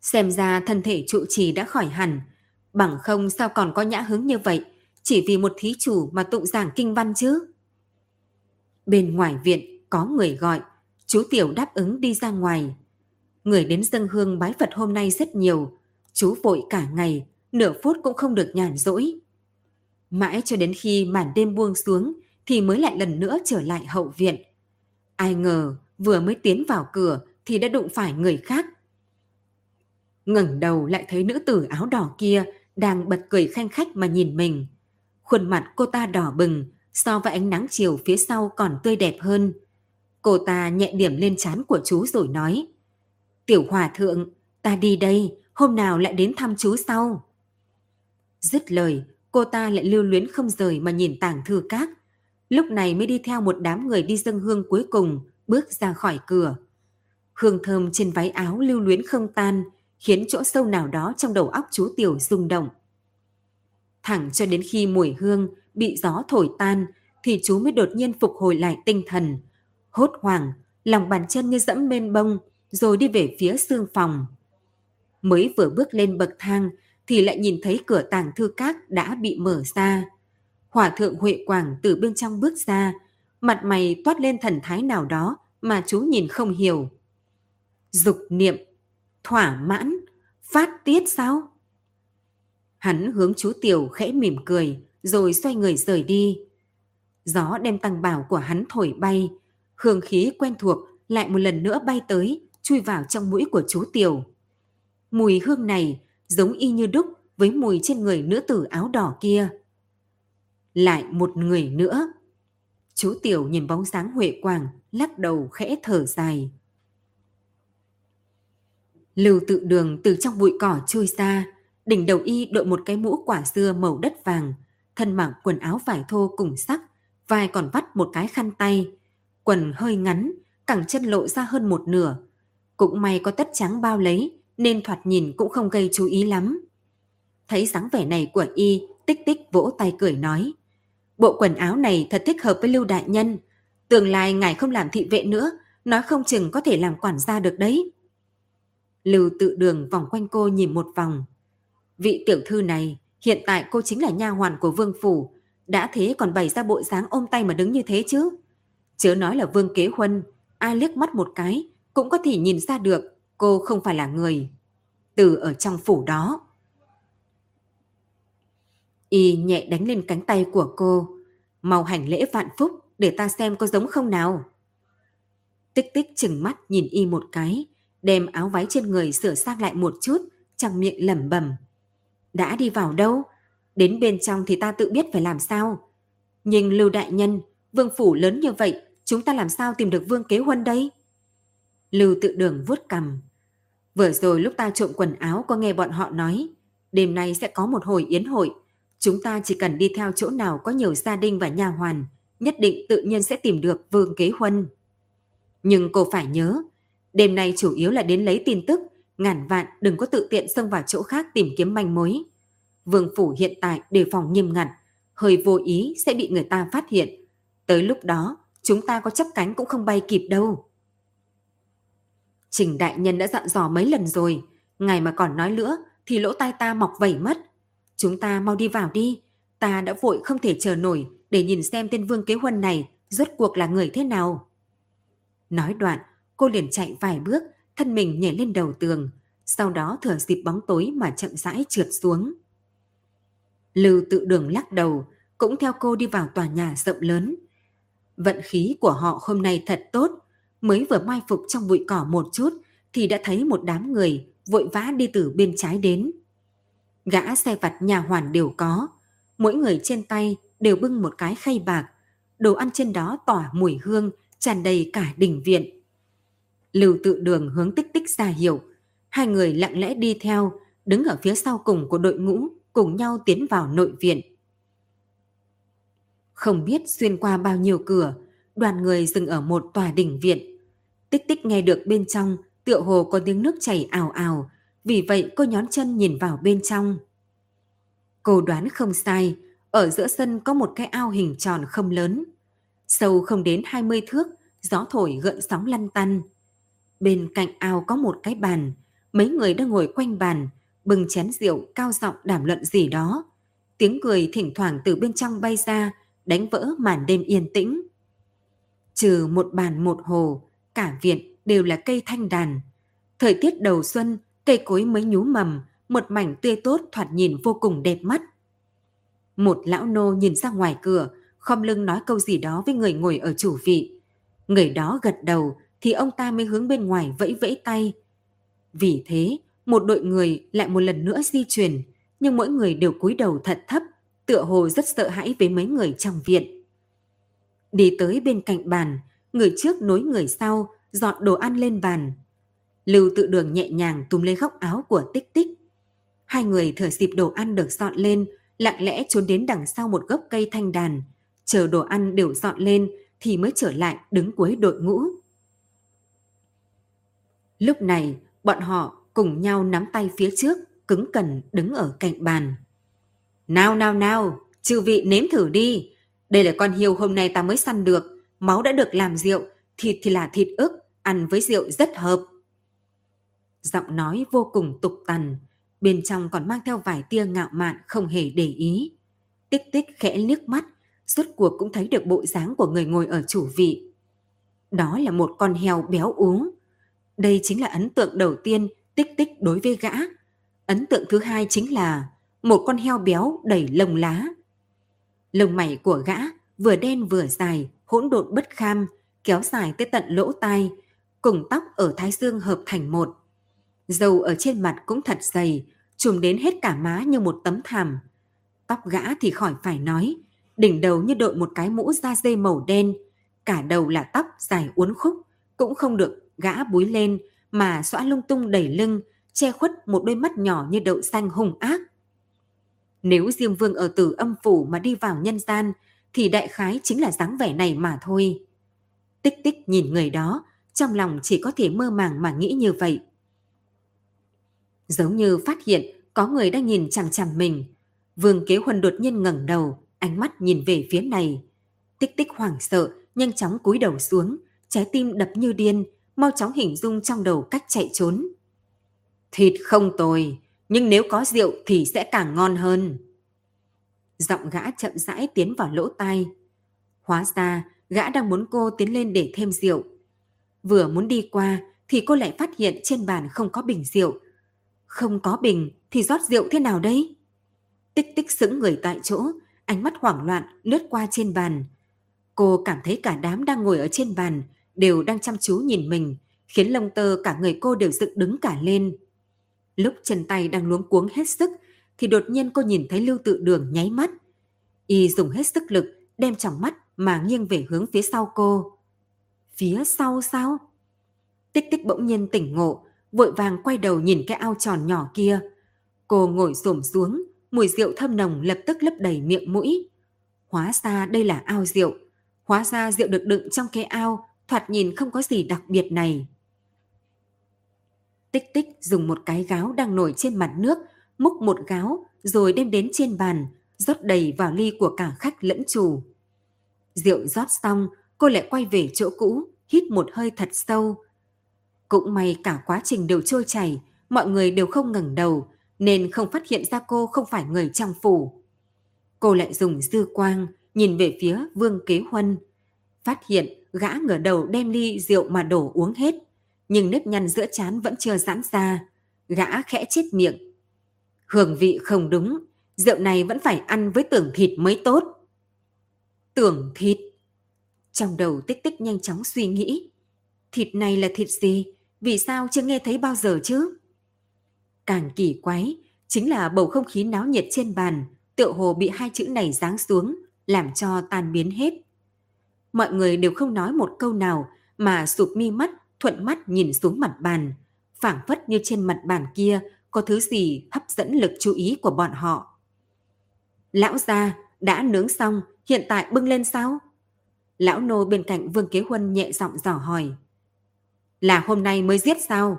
Xem ra thân thể trụ trì đã khỏi hẳn, bằng không sao còn có nhã hứng như vậy, chỉ vì một thí chủ mà tụng giảng kinh văn chứ. Bên ngoài viện có người gọi, chú Tiểu đáp ứng đi ra ngoài. Người đến dân hương bái Phật hôm nay rất nhiều, chú vội cả ngày, nửa phút cũng không được nhàn rỗi. Mãi cho đến khi màn đêm buông xuống thì mới lại lần nữa trở lại hậu viện. Ai ngờ vừa mới tiến vào cửa thì đã đụng phải người khác. ngẩng đầu lại thấy nữ tử áo đỏ kia đang bật cười khanh khách mà nhìn mình. Khuôn mặt cô ta đỏ bừng, so với ánh nắng chiều phía sau còn tươi đẹp hơn. Cô ta nhẹ điểm lên trán của chú rồi nói. Tiểu hòa thượng, ta đi đây, hôm nào lại đến thăm chú sau. Dứt lời, cô ta lại lưu luyến không rời mà nhìn tàng thư các. Lúc này mới đi theo một đám người đi dâng hương cuối cùng, bước ra khỏi cửa. Hương thơm trên váy áo lưu luyến không tan, khiến chỗ sâu nào đó trong đầu óc chú Tiểu rung động. Thẳng cho đến khi mùi hương bị gió thổi tan thì chú mới đột nhiên phục hồi lại tinh thần. Hốt hoảng, lòng bàn chân như dẫm bên bông rồi đi về phía xương phòng. Mới vừa bước lên bậc thang thì lại nhìn thấy cửa tàng thư các đã bị mở ra. Hòa thượng Huệ Quảng từ bên trong bước ra, mặt mày toát lên thần thái nào đó mà chú nhìn không hiểu. Dục niệm, thỏa mãn, phát tiết sao? Hắn hướng chú Tiểu khẽ mỉm cười, rồi xoay người rời đi. Gió đem tăng bảo của hắn thổi bay, hương khí quen thuộc lại một lần nữa bay tới, chui vào trong mũi của chú Tiểu. Mùi hương này giống y như đúc với mùi trên người nữ tử áo đỏ kia. Lại một người nữa. Chú Tiểu nhìn bóng dáng Huệ Quảng, lắc đầu khẽ thở dài. Lưu tự đường từ trong bụi cỏ chui ra, đỉnh đầu y đội một cái mũ quả dưa màu đất vàng, thân mặc quần áo vải thô cùng sắc, vai còn vắt một cái khăn tay, quần hơi ngắn, cẳng chân lộ ra hơn một nửa. Cũng may có tất trắng bao lấy, nên thoạt nhìn cũng không gây chú ý lắm. Thấy dáng vẻ này của y, tích tích vỗ tay cười nói. Bộ quần áo này thật thích hợp với Lưu Đại Nhân. Tương lai ngài không làm thị vệ nữa, nói không chừng có thể làm quản gia được đấy. Lưu tự đường vòng quanh cô nhìn một vòng. Vị tiểu thư này, hiện tại cô chính là nha hoàn của vương phủ. Đã thế còn bày ra bộ dáng ôm tay mà đứng như thế chứ. Chớ nói là vương kế huân, ai liếc mắt một cái cũng có thể nhìn ra được cô không phải là người. Từ ở trong phủ đó. Y nhẹ đánh lên cánh tay của cô. Mau hành lễ vạn phúc để ta xem có giống không nào. Tích tích chừng mắt nhìn Y một cái, đem áo váy trên người sửa sang lại một chút, trong miệng lẩm bẩm. Đã đi vào đâu? Đến bên trong thì ta tự biết phải làm sao. Nhưng Lưu Đại Nhân, vương phủ lớn như vậy, chúng ta làm sao tìm được vương kế huân đây? Lưu tự đường vuốt cầm. Vừa rồi lúc ta trộm quần áo có nghe bọn họ nói, đêm nay sẽ có một hồi yến hội. Chúng ta chỉ cần đi theo chỗ nào có nhiều gia đình và nhà hoàn, nhất định tự nhiên sẽ tìm được vương kế huân. Nhưng cô phải nhớ, đêm nay chủ yếu là đến lấy tin tức, ngàn vạn đừng có tự tiện xông vào chỗ khác tìm kiếm manh mối. Vương phủ hiện tại đề phòng nghiêm ngặt, hơi vô ý sẽ bị người ta phát hiện. Tới lúc đó, chúng ta có chấp cánh cũng không bay kịp đâu. Trình đại nhân đã dặn dò mấy lần rồi, ngày mà còn nói nữa thì lỗ tai ta mọc vẩy mất. Chúng ta mau đi vào đi, ta đã vội không thể chờ nổi để nhìn xem tên vương kế huân này rốt cuộc là người thế nào. Nói đoạn, cô liền chạy vài bước, thân mình nhảy lên đầu tường, sau đó thừa dịp bóng tối mà chậm rãi trượt xuống. Lưu tự đường lắc đầu, cũng theo cô đi vào tòa nhà rộng lớn. Vận khí của họ hôm nay thật tốt, mới vừa mai phục trong bụi cỏ một chút thì đã thấy một đám người vội vã đi từ bên trái đến. Gã xe vặt nhà hoàn đều có, mỗi người trên tay đều bưng một cái khay bạc, đồ ăn trên đó tỏa mùi hương tràn đầy cả đình viện. Lưu tự đường hướng tích tích ra hiệu, hai người lặng lẽ đi theo, đứng ở phía sau cùng của đội ngũ, cùng nhau tiến vào nội viện. Không biết xuyên qua bao nhiêu cửa, đoàn người dừng ở một tòa đỉnh viện. Tích tích nghe được bên trong, tựa hồ có tiếng nước chảy ào ào, vì vậy cô nhón chân nhìn vào bên trong. Cô đoán không sai, ở giữa sân có một cái ao hình tròn không lớn. Sâu không đến 20 thước, gió thổi gợn sóng lăn tăn. Bên cạnh ao có một cái bàn, mấy người đang ngồi quanh bàn, bừng chén rượu cao giọng đàm luận gì đó. Tiếng cười thỉnh thoảng từ bên trong bay ra, đánh vỡ màn đêm yên tĩnh. Trừ một bàn một hồ, cả viện đều là cây thanh đàn. Thời tiết đầu xuân, cây cối mới nhú mầm, một mảnh tươi tốt thoạt nhìn vô cùng đẹp mắt. Một lão nô nhìn ra ngoài cửa, khom lưng nói câu gì đó với người ngồi ở chủ vị. Người đó gật đầu thì ông ta mới hướng bên ngoài vẫy vẫy tay. Vì thế, một đội người lại một lần nữa di chuyển, nhưng mỗi người đều cúi đầu thật thấp, tựa hồ rất sợ hãi với mấy người trong viện. Đi tới bên cạnh bàn, người trước nối người sau, dọn đồ ăn lên bàn. Lưu tự đường nhẹ nhàng túm lấy góc áo của tích tích. Hai người thở dịp đồ ăn được dọn lên, lặng lẽ trốn đến đằng sau một gốc cây thanh đàn, chờ đồ ăn đều dọn lên thì mới trở lại đứng cuối đội ngũ. Lúc này, bọn họ cùng nhau nắm tay phía trước, cứng cẩn đứng ở cạnh bàn. Nào nào nào, chư vị nếm thử đi. Đây là con hiêu hôm nay ta mới săn được, máu đã được làm rượu, thịt thì là thịt ức, ăn với rượu rất hợp. Giọng nói vô cùng tục tằn, bên trong còn mang theo vài tia ngạo mạn không hề để ý. Tích tích khẽ liếc mắt, rốt cuộc cũng thấy được bộ dáng của người ngồi ở chủ vị. Đó là một con heo béo ú. Đây chính là ấn tượng đầu tiên tích tích đối với gã. Ấn tượng thứ hai chính là một con heo béo đầy lông lá. Lông mày của gã vừa đen vừa dài, hỗn độn bất kham, kéo dài tới tận lỗ tai, cùng tóc ở thái dương hợp thành một. Dầu ở trên mặt cũng thật dày, trùm đến hết cả má như một tấm thảm. Tóc gã thì khỏi phải nói, đỉnh đầu như đội một cái mũ da dê màu đen, cả đầu là tóc dài uốn khúc, cũng không được gã búi lên mà xõa lung tung đẩy lưng, che khuất một đôi mắt nhỏ như đậu xanh hung ác. Nếu Diêm Vương ở tử âm phủ mà đi vào nhân gian, thì đại khái chính là dáng vẻ này mà thôi. Tích tích nhìn người đó, trong lòng chỉ có thể mơ màng mà nghĩ như vậy. Giống như phát hiện có người đang nhìn chằm chằm mình. Vương Kế Huân đột nhiên ngẩng đầu, ánh mắt nhìn về phía này. Tích tích hoảng sợ, nhanh chóng cúi đầu xuống, trái tim đập như điên, mau chóng hình dung trong đầu cách chạy trốn. Thịt không tồi, nhưng nếu có rượu thì sẽ càng ngon hơn. Giọng gã chậm rãi tiến vào lỗ tai. Hóa ra, gã đang muốn cô tiến lên để thêm rượu. Vừa muốn đi qua thì cô lại phát hiện trên bàn không có bình rượu. Không có bình thì rót rượu thế nào đấy? Tích tích sững người tại chỗ, ánh mắt hoảng loạn lướt qua trên bàn. Cô cảm thấy cả đám đang ngồi ở trên bàn đều đang chăm chú nhìn mình, khiến lông tơ cả người cô đều dựng đứng cả lên. Lúc chân tay đang luống cuống hết sức, thì đột nhiên cô nhìn thấy Lưu Tự Đường nháy mắt. Y dùng hết sức lực, đem tròng mắt mà nghiêng về hướng phía sau cô. Phía sau sao? Tích tích bỗng nhiên tỉnh ngộ, vội vàng quay đầu nhìn cái ao tròn nhỏ kia. Cô ngồi xổm xuống, mùi rượu thơm nồng lập tức lấp đầy miệng mũi. Hóa ra đây là ao rượu. Hóa ra rượu được đựng trong cái ao, thoạt nhìn không có gì đặc biệt này. Tích tích dùng một cái gáo đang nổi trên mặt nước, múc một gáo rồi đem đến trên bàn, rót đầy vào ly của cả khách lẫn chủ. Rượu rót xong, cô lại quay về chỗ cũ, hít một hơi thật sâu. Cũng may cả quá trình đều trôi chảy, mọi người đều không ngẩng đầu, nên không phát hiện ra cô không phải người trong phủ. Cô lại dùng dư quang, nhìn về phía Vương Kế Huân. Phát hiện gã ngửa đầu đem ly rượu mà đổ uống hết nhưng nếp nhăn giữa chán vẫn chưa giãn ra. Gã khẽ chết miệng. Hương vị không đúng, rượu này vẫn phải ăn với tưởng thịt mới tốt. Tưởng thịt? Trong đầu tích tích nhanh chóng suy nghĩ. Thịt này là thịt gì? Vì sao chưa nghe thấy bao giờ chứ? Càng kỳ quái, chính là bầu không khí náo nhiệt trên bàn, tựa hồ bị hai chữ này giáng xuống, làm cho tan biến hết. Mọi người đều không nói một câu nào mà sụp mi mắt thuận mắt nhìn xuống mặt bàn, phảng phất như trên mặt bàn kia có thứ gì hấp dẫn lực chú ý của bọn họ. Lão gia, đã nướng xong, hiện tại bưng lên sao? Lão nô bên cạnh Vương Kế Huân nhẹ giọng dò hỏi. Là hôm nay mới giết sao?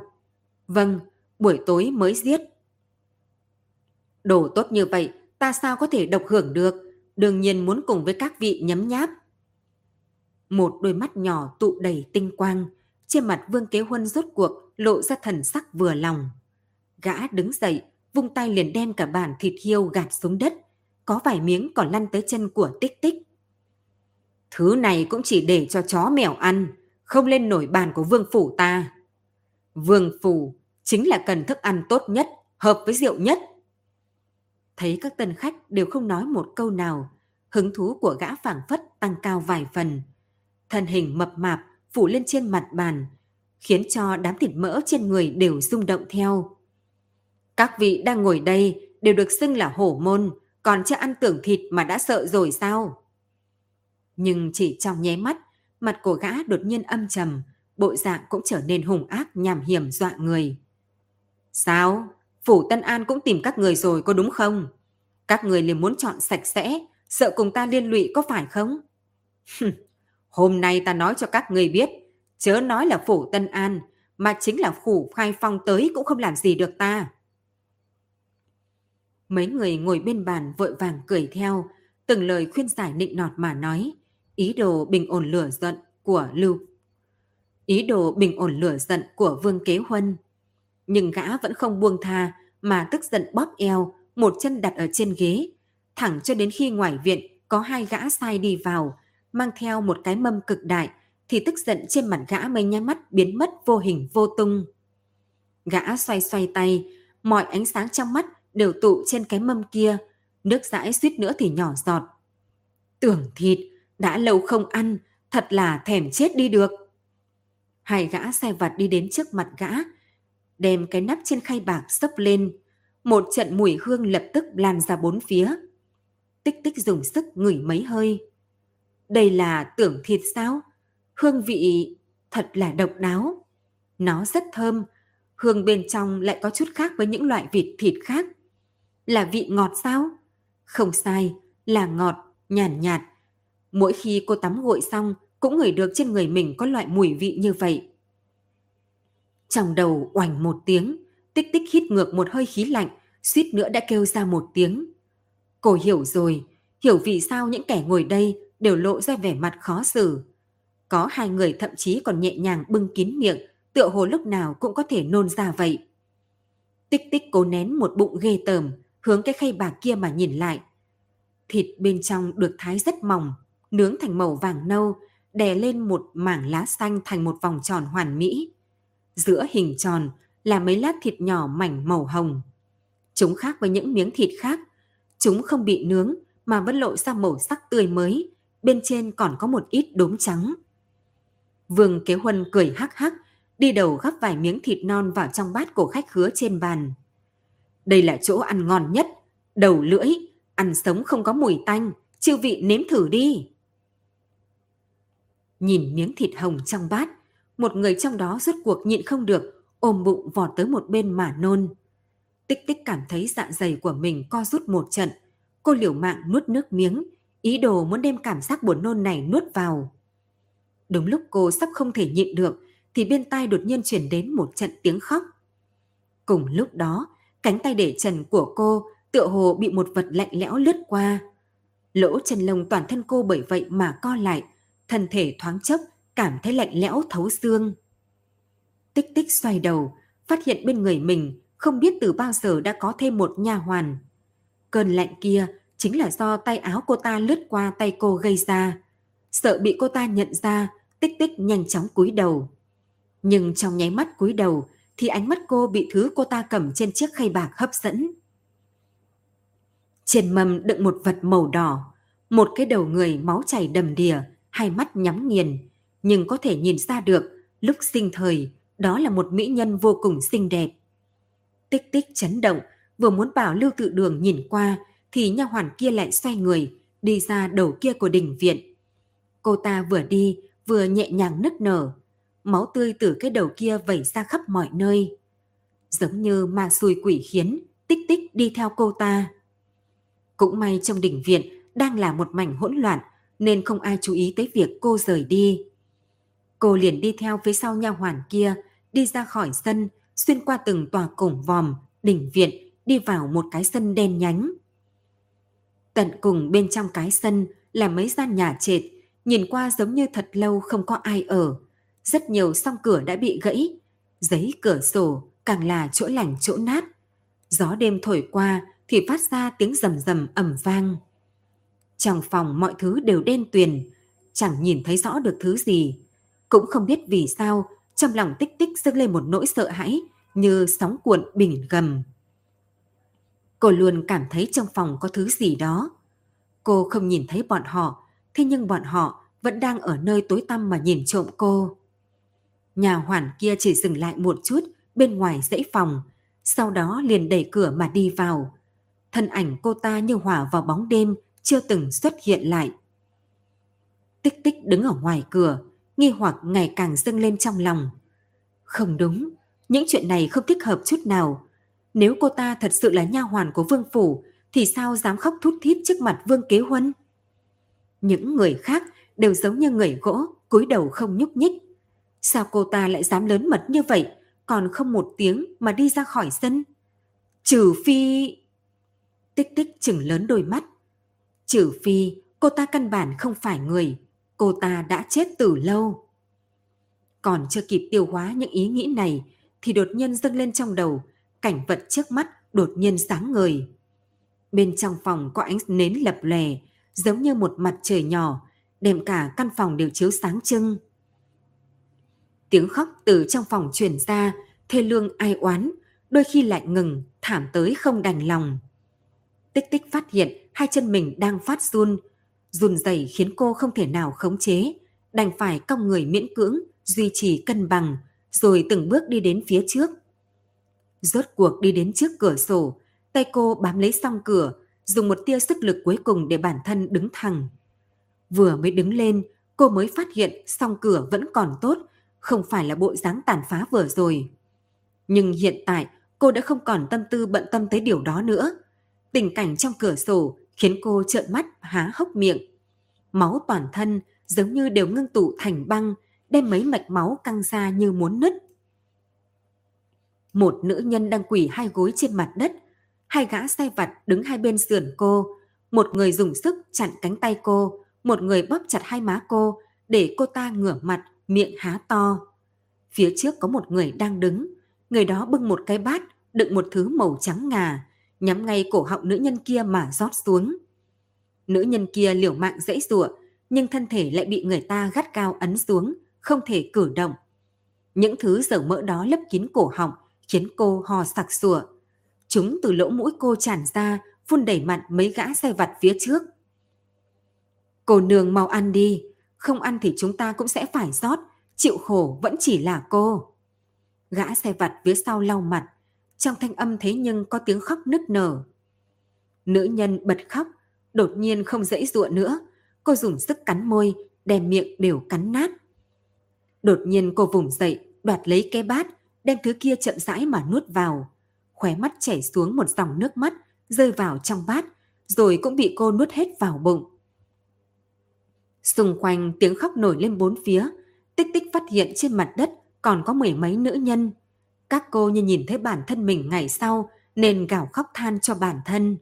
Vâng, buổi tối mới giết. Đồ tốt như vậy, ta sao có thể độc hưởng được? Đương nhiên muốn cùng với các vị nhấm nháp. Một đôi mắt nhỏ tụ đầy tinh quang, trên mặt Vương Kế Huân rốt cuộc lộ ra thần sắc vừa lòng. Gã đứng dậy, vung tay liền đem cả bàn thịt hiêu gạt xuống đất, có vài miếng còn lăn tới chân của tích tích. Thứ này cũng chỉ để cho chó mèo ăn, không lên nổi bàn của vương phủ ta. Vương phủ chính là cần thức ăn tốt nhất, hợp với rượu nhất. Thấy các tân khách đều không nói một câu nào, hứng thú của gã phảng phất tăng cao vài phần. Thân hình mập mạp phủ lên trên mặt bàn, khiến cho đám thịt mỡ trên người đều rung động theo. Các vị đang ngồi đây đều được xưng là hổ môn, còn chưa ăn tưởng thịt mà đã sợ rồi sao? Nhưng chỉ trong nháy mắt, mặt của gã đột nhiên âm trầm, bộ dạng cũng trở nên hùng ác nhảm hiểm dọa người. Sao? Phủ Tân An cũng tìm các người rồi có đúng không? Các người liền muốn chọn sạch sẽ, sợ cùng ta liên lụy có phải không? Hôm nay ta nói cho các người biết, chớ nói là phủ Tân An, mà chính là phủ khai phong tới cũng không làm gì được ta. Mấy người ngồi bên bàn vội vàng cười theo, từng lời khuyên giải nịnh nọt mà nói, ý đồ bình ổn lửa giận của Lưu. Ý đồ bình ổn lửa giận của Vương Kế Huân. Nhưng gã vẫn không buông tha mà tức giận bóp eo, một chân đặt ở trên ghế, thẳng cho đến khi ngoài viện có hai gã sai đi vào, mang theo một cái mâm cực đại, thì tức giận trên mặt gã mới nhắm mắt biến mất vô hình vô tung. Gã xoay xoay tay, mọi ánh sáng trong mắt đều tụ trên cái mâm kia, nước dãi suýt nữa thì nhỏ giọt. Tưởng thịt, đã lâu không ăn, thật là thèm chết đi được. Hai gã xe vặt đi đến trước mặt gã, đem cái nắp trên khay bạc sấp lên. Một trận mùi hương lập tức lan ra bốn phía. Tích tích dùng sức ngửi mấy hơi. Đây là tưởng thịt sao? Hương vị thật là độc đáo. Nó rất thơm, hương bên trong lại có chút khác với những loại vịt thịt khác. Là vị ngọt sao? Không sai, là ngọt, nhàn nhạt, nhạt. Mỗi khi cô tắm gội xong, cũng ngửi được trên người mình có loại mùi vị như vậy. Trong đầu oành một tiếng, tích tích hít ngược một hơi khí lạnh, suýt nữa đã kêu ra một tiếng. Cô hiểu rồi, hiểu vì sao những kẻ ngồi đây đều lộ ra vẻ mặt khó xử. Có hai người thậm chí còn nhẹ nhàng bưng kín miệng, tựa hồ lúc nào cũng có thể nôn ra vậy. Tích tích cố nén một bụng ghê tởm, hướng cái khay bạc kia mà nhìn lại. Thịt bên trong được thái rất mỏng, nướng thành màu vàng nâu, đè lên một mảng lá xanh thành một vòng tròn hoàn mỹ. Giữa hình tròn là mấy lát thịt nhỏ mảnh màu hồng. Chúng khác với những miếng thịt khác, chúng không bị nướng mà vẫn lộ ra màu sắc tươi mới, bên trên còn có một ít đốm trắng. Vương Kế Huân cười hắc hắc, đi đầu gắp vài miếng thịt non vào trong bát của khách khứa trên bàn. Đây là chỗ ăn ngon nhất, đầu lưỡi, ăn sống không có mùi tanh, chư vị nếm thử đi. Nhìn miếng thịt hồng trong bát, một người trong đó rốt cuộc nhịn không được, ôm bụng vọt tới một bên mà nôn. Tích tích cảm thấy dạ dày của mình co rút một trận. Cô liều mạng nuốt nước miếng, ý đồ muốn đem cảm giác buồn nôn này nuốt vào. Đúng lúc cô sắp không thể nhịn được, thì bên tai đột nhiên chuyển đến một trận tiếng khóc. Cùng lúc đó, cánh tay để trần của cô tựa hồ bị một vật lạnh lẽo lướt qua. Lỗ chân lông toàn thân cô bởi vậy mà co lại, thân thể thoáng chốc cảm thấy lạnh lẽo thấu xương. Tích tích xoay đầu, phát hiện bên người mình không biết từ bao giờ đã có thêm một nha hoàn. Cơn lạnh kia chính là do tay áo cô ta lướt qua tay cô gây ra. Sợ bị cô ta nhận ra, tích tích nhanh chóng cúi đầu. Nhưng trong nháy mắt cúi đầu thì ánh mắt cô bị thứ cô ta cầm trên chiếc khay bạc hấp dẫn. Trên mâm đựng một vật màu đỏ, một cái đầu người máu chảy đầm đìa, hai mắt nhắm nghiền, nhưng có thể nhìn ra được lúc sinh thời đó là một mỹ nhân vô cùng xinh đẹp. Tích tích chấn động, vừa muốn bảo Lưu Tự Đường nhìn qua thì nha hoàn kia lại xoay người, đi ra đầu kia của đình viện. Cô ta vừa đi, vừa nhẹ nhàng nức nở, máu tươi từ cái đầu kia vẩy ra khắp mọi nơi. Giống như ma xui quỷ khiến, tích tích đi theo cô ta. Cũng may trong đỉnh viện đang là một mảnh hỗn loạn, nên không ai chú ý tới việc cô rời đi. Cô liền đi theo phía sau nha hoàn kia, đi ra khỏi sân, xuyên qua từng tòa cổng vòm, đỉnh viện, đi vào một cái sân đen nhánh. Tận cùng bên trong cái sân là mấy gian nhà trệt, nhìn qua giống như thật lâu không có ai ở. Rất nhiều song cửa đã bị gãy, giấy cửa sổ càng là chỗ lành chỗ nát. Gió đêm thổi qua thì phát ra tiếng rầm rầm ẩm vang. Trong phòng mọi thứ đều đen tuyền, chẳng nhìn thấy rõ được thứ gì. Cũng không biết vì sao, trong lòng tích tích dâng lên một nỗi sợ hãi như sóng cuộn bình gầm. Cô luôn cảm thấy trong phòng có thứ gì đó. Cô không nhìn thấy bọn họ, thế nhưng bọn họ vẫn đang ở nơi tối tăm mà nhìn trộm cô. Nhà hoàn kia chỉ dừng lại một chút bên ngoài dãy phòng, sau đó liền đẩy cửa mà đi vào. Thân ảnh cô ta như hỏa vào bóng đêm, chưa từng xuất hiện lại. Tích tích đứng ở ngoài cửa, nghi hoặc ngày càng dâng lên trong lòng. Không đúng, những chuyện này không thích hợp chút nào. Nếu cô ta thật sự là nha hoàn của vương phủ, thì sao dám khóc thút thít trước mặt vương kế huân? Những người khác đều giống như người gỗ, cúi đầu không nhúc nhích. Sao cô ta lại dám lớn mật như vậy, còn không một tiếng mà đi ra khỏi sân? Trừ phi... Tích tích chừng lớn đôi mắt. Trừ phi cô ta căn bản không phải người, cô ta đã chết từ lâu. Còn chưa kịp tiêu hóa những ý nghĩ này thì đột nhiên dâng lên trong đầu, cảnh vật trước mắt đột nhiên sáng ngời. Bên trong phòng có ánh nến lập lè, giống như một mặt trời nhỏ, đem cả căn phòng đều chiếu sáng trưng. Tiếng khóc từ trong phòng truyền ra, thê lương ai oán, đôi khi lại ngừng, thảm tới không đành lòng. Tích tích phát hiện hai chân mình đang phát run, run rẩy khiến cô không thể nào khống chế, đành phải cong người miễn cưỡng, duy trì cân bằng, rồi từng bước đi đến phía trước. Rốt cuộc đi đến trước cửa sổ, tay cô bám lấy song cửa, dùng một tia sức lực cuối cùng để bản thân đứng thẳng. Vừa mới đứng lên, cô mới phát hiện song cửa vẫn còn tốt, không phải là bộ dáng tàn phá vừa rồi. Nhưng hiện tại, cô đã không còn tâm tư bận tâm tới điều đó nữa. Tình cảnh trong cửa sổ khiến cô trợn mắt há hốc miệng. Máu toàn thân giống như đều ngưng tụ thành băng, đem mấy mạch máu căng ra như muốn nứt. Một nữ nhân đang quỳ hai gối trên mặt đất, hai gã sai vặt đứng hai bên sườn cô, một người dùng sức chặn cánh tay cô, một người bóp chặt hai má cô để cô ta ngửa mặt, miệng há to. Phía trước có một người đang đứng, người đó bưng một cái bát đựng một thứ màu trắng ngà, nhắm ngay cổ họng nữ nhân kia mà rót xuống. Nữ nhân kia liều mạng dãy rủa, nhưng thân thể lại bị người ta gắt cao ấn xuống, không thể cử động. Những thứ dở mỡ đó lấp kín cổ họng, khiến cô ho sặc sủa. Chúng từ lỗ mũi cô tràn ra, phun đẩy mặn mấy gã xe vặt phía trước. Cô nương mau ăn đi, không ăn thì chúng ta cũng sẽ phải rót, chịu khổ vẫn chỉ là cô. Gã xe vặt phía sau lau mặt, trong thanh âm thế nhưng có tiếng khóc nức nở. Nữ nhân bật khóc, đột nhiên không dãy dụa nữa, cô dùng sức cắn môi, đem miệng đều cắn nát. Đột nhiên cô vùng dậy, đoạt lấy cái bát, đem thứ kia chậm rãi mà nuốt vào. Khóe mắt chảy xuống một dòng nước mắt, rơi vào trong bát, rồi cũng bị cô nuốt hết vào bụng. Xung quanh tiếng khóc nổi lên bốn phía, tích tích phát hiện trên mặt đất còn có mười mấy nữ nhân. Các cô như nhìn thấy bản thân mình ngày sau nên gào khóc than cho bản thân.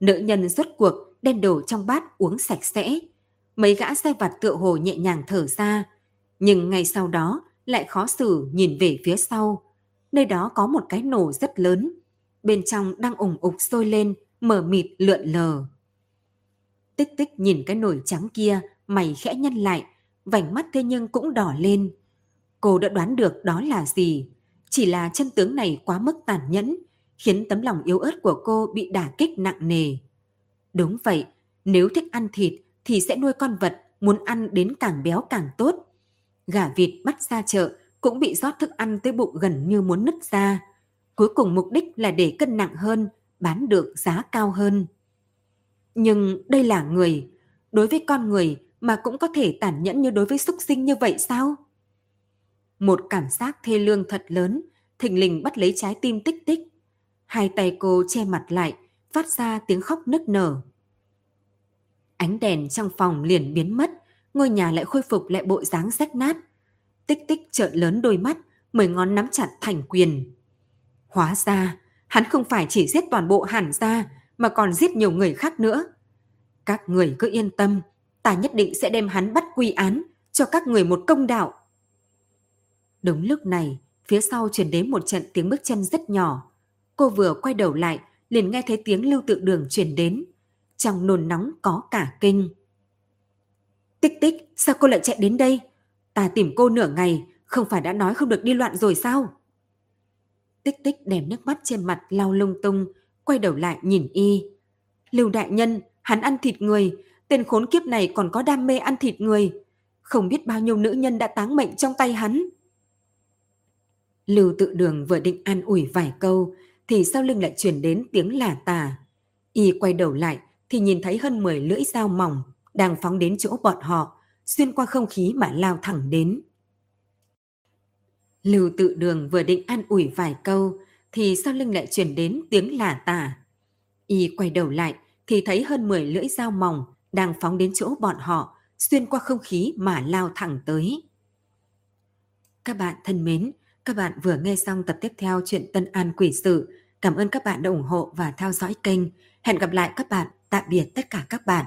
Nữ nhân rốt cuộc đem đồ trong bát uống sạch sẽ. Mấy gã sai vặt tựa hồ nhẹ nhàng thở ra, nhưng ngay sau đó lại khó xử nhìn về phía sau. Nơi đó có một cái nổ rất lớn, bên trong đang ủng ục sôi lên, mở mịt lượn lờ. Tích tích nhìn cái nồi trắng kia, mày khẽ nhăn lại, vành mắt thế nhưng cũng đỏ lên. Cô đã đoán được đó là gì, chỉ là chân tướng này quá mức tàn nhẫn, khiến tấm lòng yếu ớt của cô bị đả kích nặng nề. Đúng vậy, nếu thích ăn thịt thì sẽ nuôi con vật, muốn ăn đến càng béo càng tốt. Gà vịt bắt ra chợ cũng bị rót thức ăn tới bụng gần như muốn nứt ra. Cuối cùng mục đích là để cân nặng hơn, bán được giá cao hơn. Nhưng đây là người, đối với con người mà cũng có thể tàn nhẫn như đối với súc sinh như vậy sao? Một cảm giác thê lương thật lớn, thình lình bắt lấy trái tim tích tích. Hai tay cô che mặt lại, phát ra tiếng khóc nức nở. Ánh đèn trong phòng liền biến mất, ngôi nhà lại khôi phục lại bộ dáng rách nát. Tích tích trợn lớn đôi mắt, mười ngón nắm chặt thành quyền. Hóa ra, hắn không phải chỉ giết toàn bộ hẳn gia mà còn giết nhiều người khác nữa. Các người cứ yên tâm, ta nhất định sẽ đem hắn bắt quy án, cho các người một công đạo. Đúng lúc này, phía sau truyền đến một trận tiếng bước chân rất nhỏ. Cô vừa quay đầu lại, liền nghe thấy tiếng lưu tự đường truyền đến. Trong nồn nóng có cả kinh. Tích tích, sao cô lại chạy đến đây? Ta tìm cô nửa ngày, không phải đã nói không được đi loạn rồi sao? Tích tích đèm nước mắt trên mặt lau lung tung, quay đầu lại nhìn y. Lưu đại nhân, hắn ăn thịt người, tên khốn kiếp này còn có đam mê ăn thịt người. Không biết bao nhiêu nữ nhân đã táng mệnh trong tay hắn. Lưu tự đường vừa định an ủi vài câu, thì sau lưng lại chuyển đến tiếng lả tà. Y quay đầu lại thì nhìn thấy hơn 10 lưỡi dao mỏng đang phóng đến chỗ bọn họ, xuyên qua không khí mà lao thẳng đến. Lưu tự đường vừa định an ủi vài câu thì sau lưng lại chuyển đến tiếng lả tả. Y quay đầu lại thì thấy hơn 10 lưỡi dao mỏng đang phóng đến chỗ bọn họ, xuyên qua không khí mà lao thẳng tới. Các bạn thân mến, các bạn vừa nghe xong tập tiếp theo chuyện Tân An Quỷ Sự. Cảm ơn các bạn đã ủng hộ và theo dõi kênh. Hẹn gặp lại các bạn. Tạm biệt tất cả các bạn.